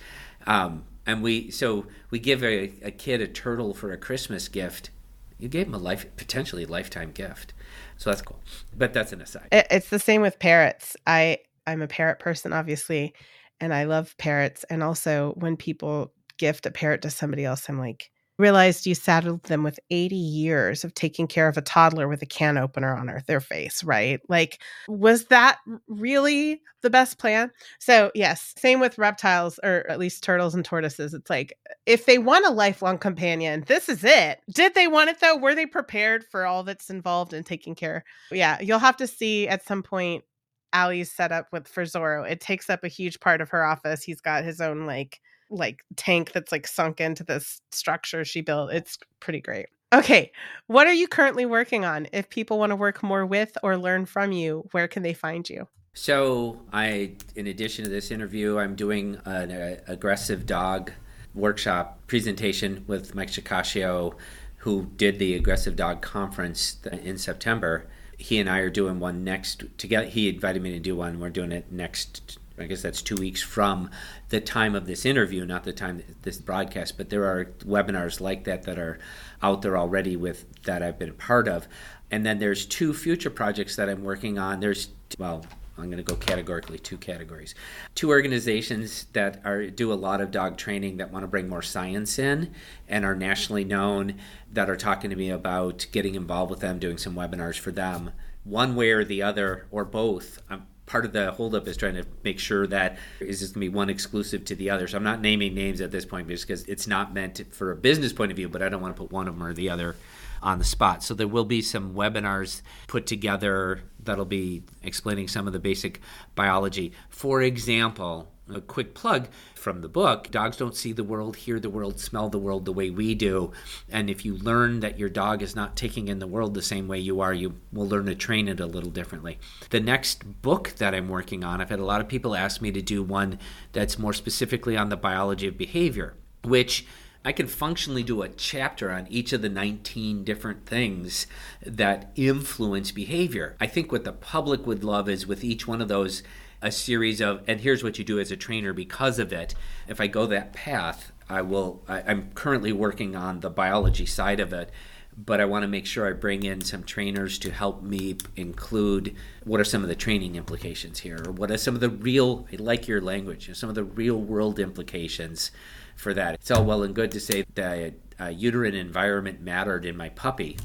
um, and we so we give a, a kid a turtle for a christmas gift you gave him a life potentially lifetime gift so that's cool. But that's an aside. It's the same with parrots. I I'm a parrot person, obviously, and I love parrots. And also, when people gift a parrot to somebody else, I'm like, realized you saddled them with 80 years of taking care of a toddler with a can opener on her, their face, right? Like, was that really the best plan? So, yes, same with reptiles, or at least turtles and tortoises. It's like, if they want a lifelong companion, this is it. Did they want it though? Were they prepared for all that's involved in taking care? Yeah, you'll have to see at some point Allie's setup with for Zorro. It takes up a huge part of her office. He's got his own like like tank that's like sunk into this structure she built. It's pretty great. Okay, what are you currently working on? If people want to work more with or learn from you, where can they find you? So, I, in addition to this interview, I'm doing an uh, aggressive dog workshop presentation with Mike Shikashio, who did the aggressive dog conference in September. He and I are doing one next together. He invited me to do one. We're doing it next I guess that's two weeks from the time of this interview, not the time this broadcast. But there are webinars like that that are out there already with that I've been a part of. And then there's two future projects that I'm working on. There's well, I'm going to go categorically two categories. Two organizations that are do a lot of dog training that want to bring more science in and are nationally known that are talking to me about getting involved with them, doing some webinars for them. One way or the other, or both. I'm part of the holdup is trying to make sure that is this going to be one exclusive to the other. So I'm not naming names at this point just because it's not meant for a business point of view, but I don't want to put one of them or the other on the spot. So there will be some webinars put together that'll be explaining some of the basic biology. For example, a quick plug from the book dogs don't see the world hear the world smell the world the way we do and if you learn that your dog is not taking in the world the same way you are you will learn to train it a little differently the next book that i'm working on i've had a lot of people ask me to do one that's more specifically on the biology of behavior which I can functionally do a chapter on each of the 19 different things that influence behavior. I think what the public would love is with each one of those a series of and here's what you do as a trainer because of it if i go that path i will I, i'm currently working on the biology side of it but I want to make sure I bring in some trainers to help me include what are some of the training implications here, or what are some of the real, I like your language, some of the real world implications for that. It's all well and good to say that uh, uterine environment mattered in my puppy.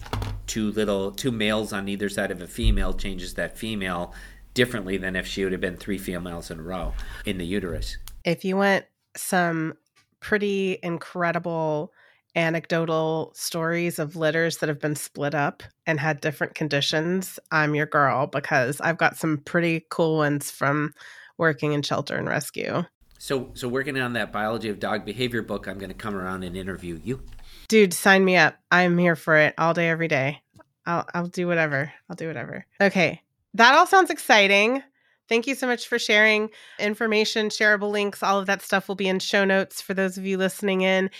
Two little, two males on either side of a female changes that female differently than if she would have been three females in a row in the uterus. If you want some pretty incredible anecdotal stories of litters that have been split up and had different conditions, I'm your girl because I've got some pretty cool ones from working in shelter and rescue. So, so working on that biology of dog behavior book, I'm going to come around and interview you. Dude, sign me up. I'm here for it all day, every day. I'll I'll do whatever. I'll do whatever. Okay that all sounds exciting. Thank you so much for sharing information, shareable links, all of that stuff will be in show notes for those of you listening in.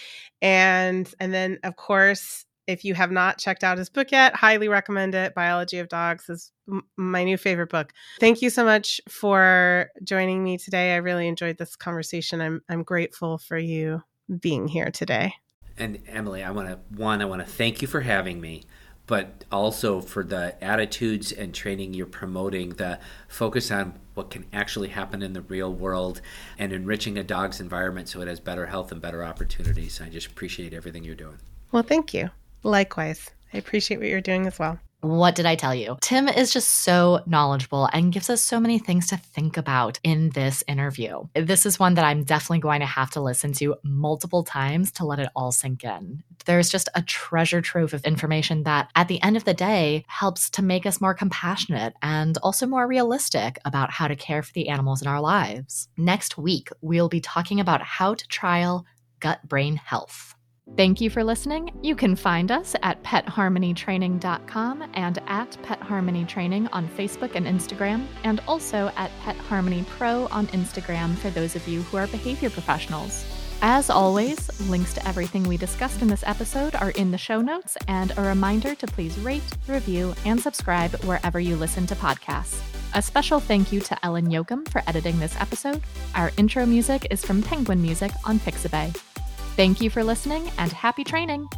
And and then of course, if you have not checked out his book yet, highly recommend it. Biology of Dogs is m- my new favorite book. Thank you so much for joining me today. I really enjoyed this conversation. I'm I'm grateful for you being here today. And Emily, I want to one I want to thank you for having me but also for the attitudes and training you're promoting, the focus on what can actually happen in the real world and enriching a dog's environment so it has better health and better opportunities. I just appreciate everything you're doing. Well, thank you. Likewise. I appreciate what you're doing as well. What did I tell you? Tim is just so knowledgeable and gives us so many things to think about in this interview. This is one that I'm definitely going to have to listen to multiple times to let it all sink in. There's just a treasure trove of information that, at the end of the day, helps to make us more compassionate and also more realistic about how to care for the animals in our lives. Next week, we'll be talking about how to trial gut brain health. Thank you for listening. You can find us at petharmonytraining.com and at Pet Harmony Training on Facebook and Instagram, and also at Pet Harmony Pro on Instagram for those of you who are behavior professionals. As always, links to everything we discussed in this episode are in the show notes, and a reminder to please rate, review, and subscribe wherever you listen to podcasts. A special thank you to Ellen Yoakum for editing this episode. Our intro music is from Penguin Music on Pixabay. Thank you for listening and happy training!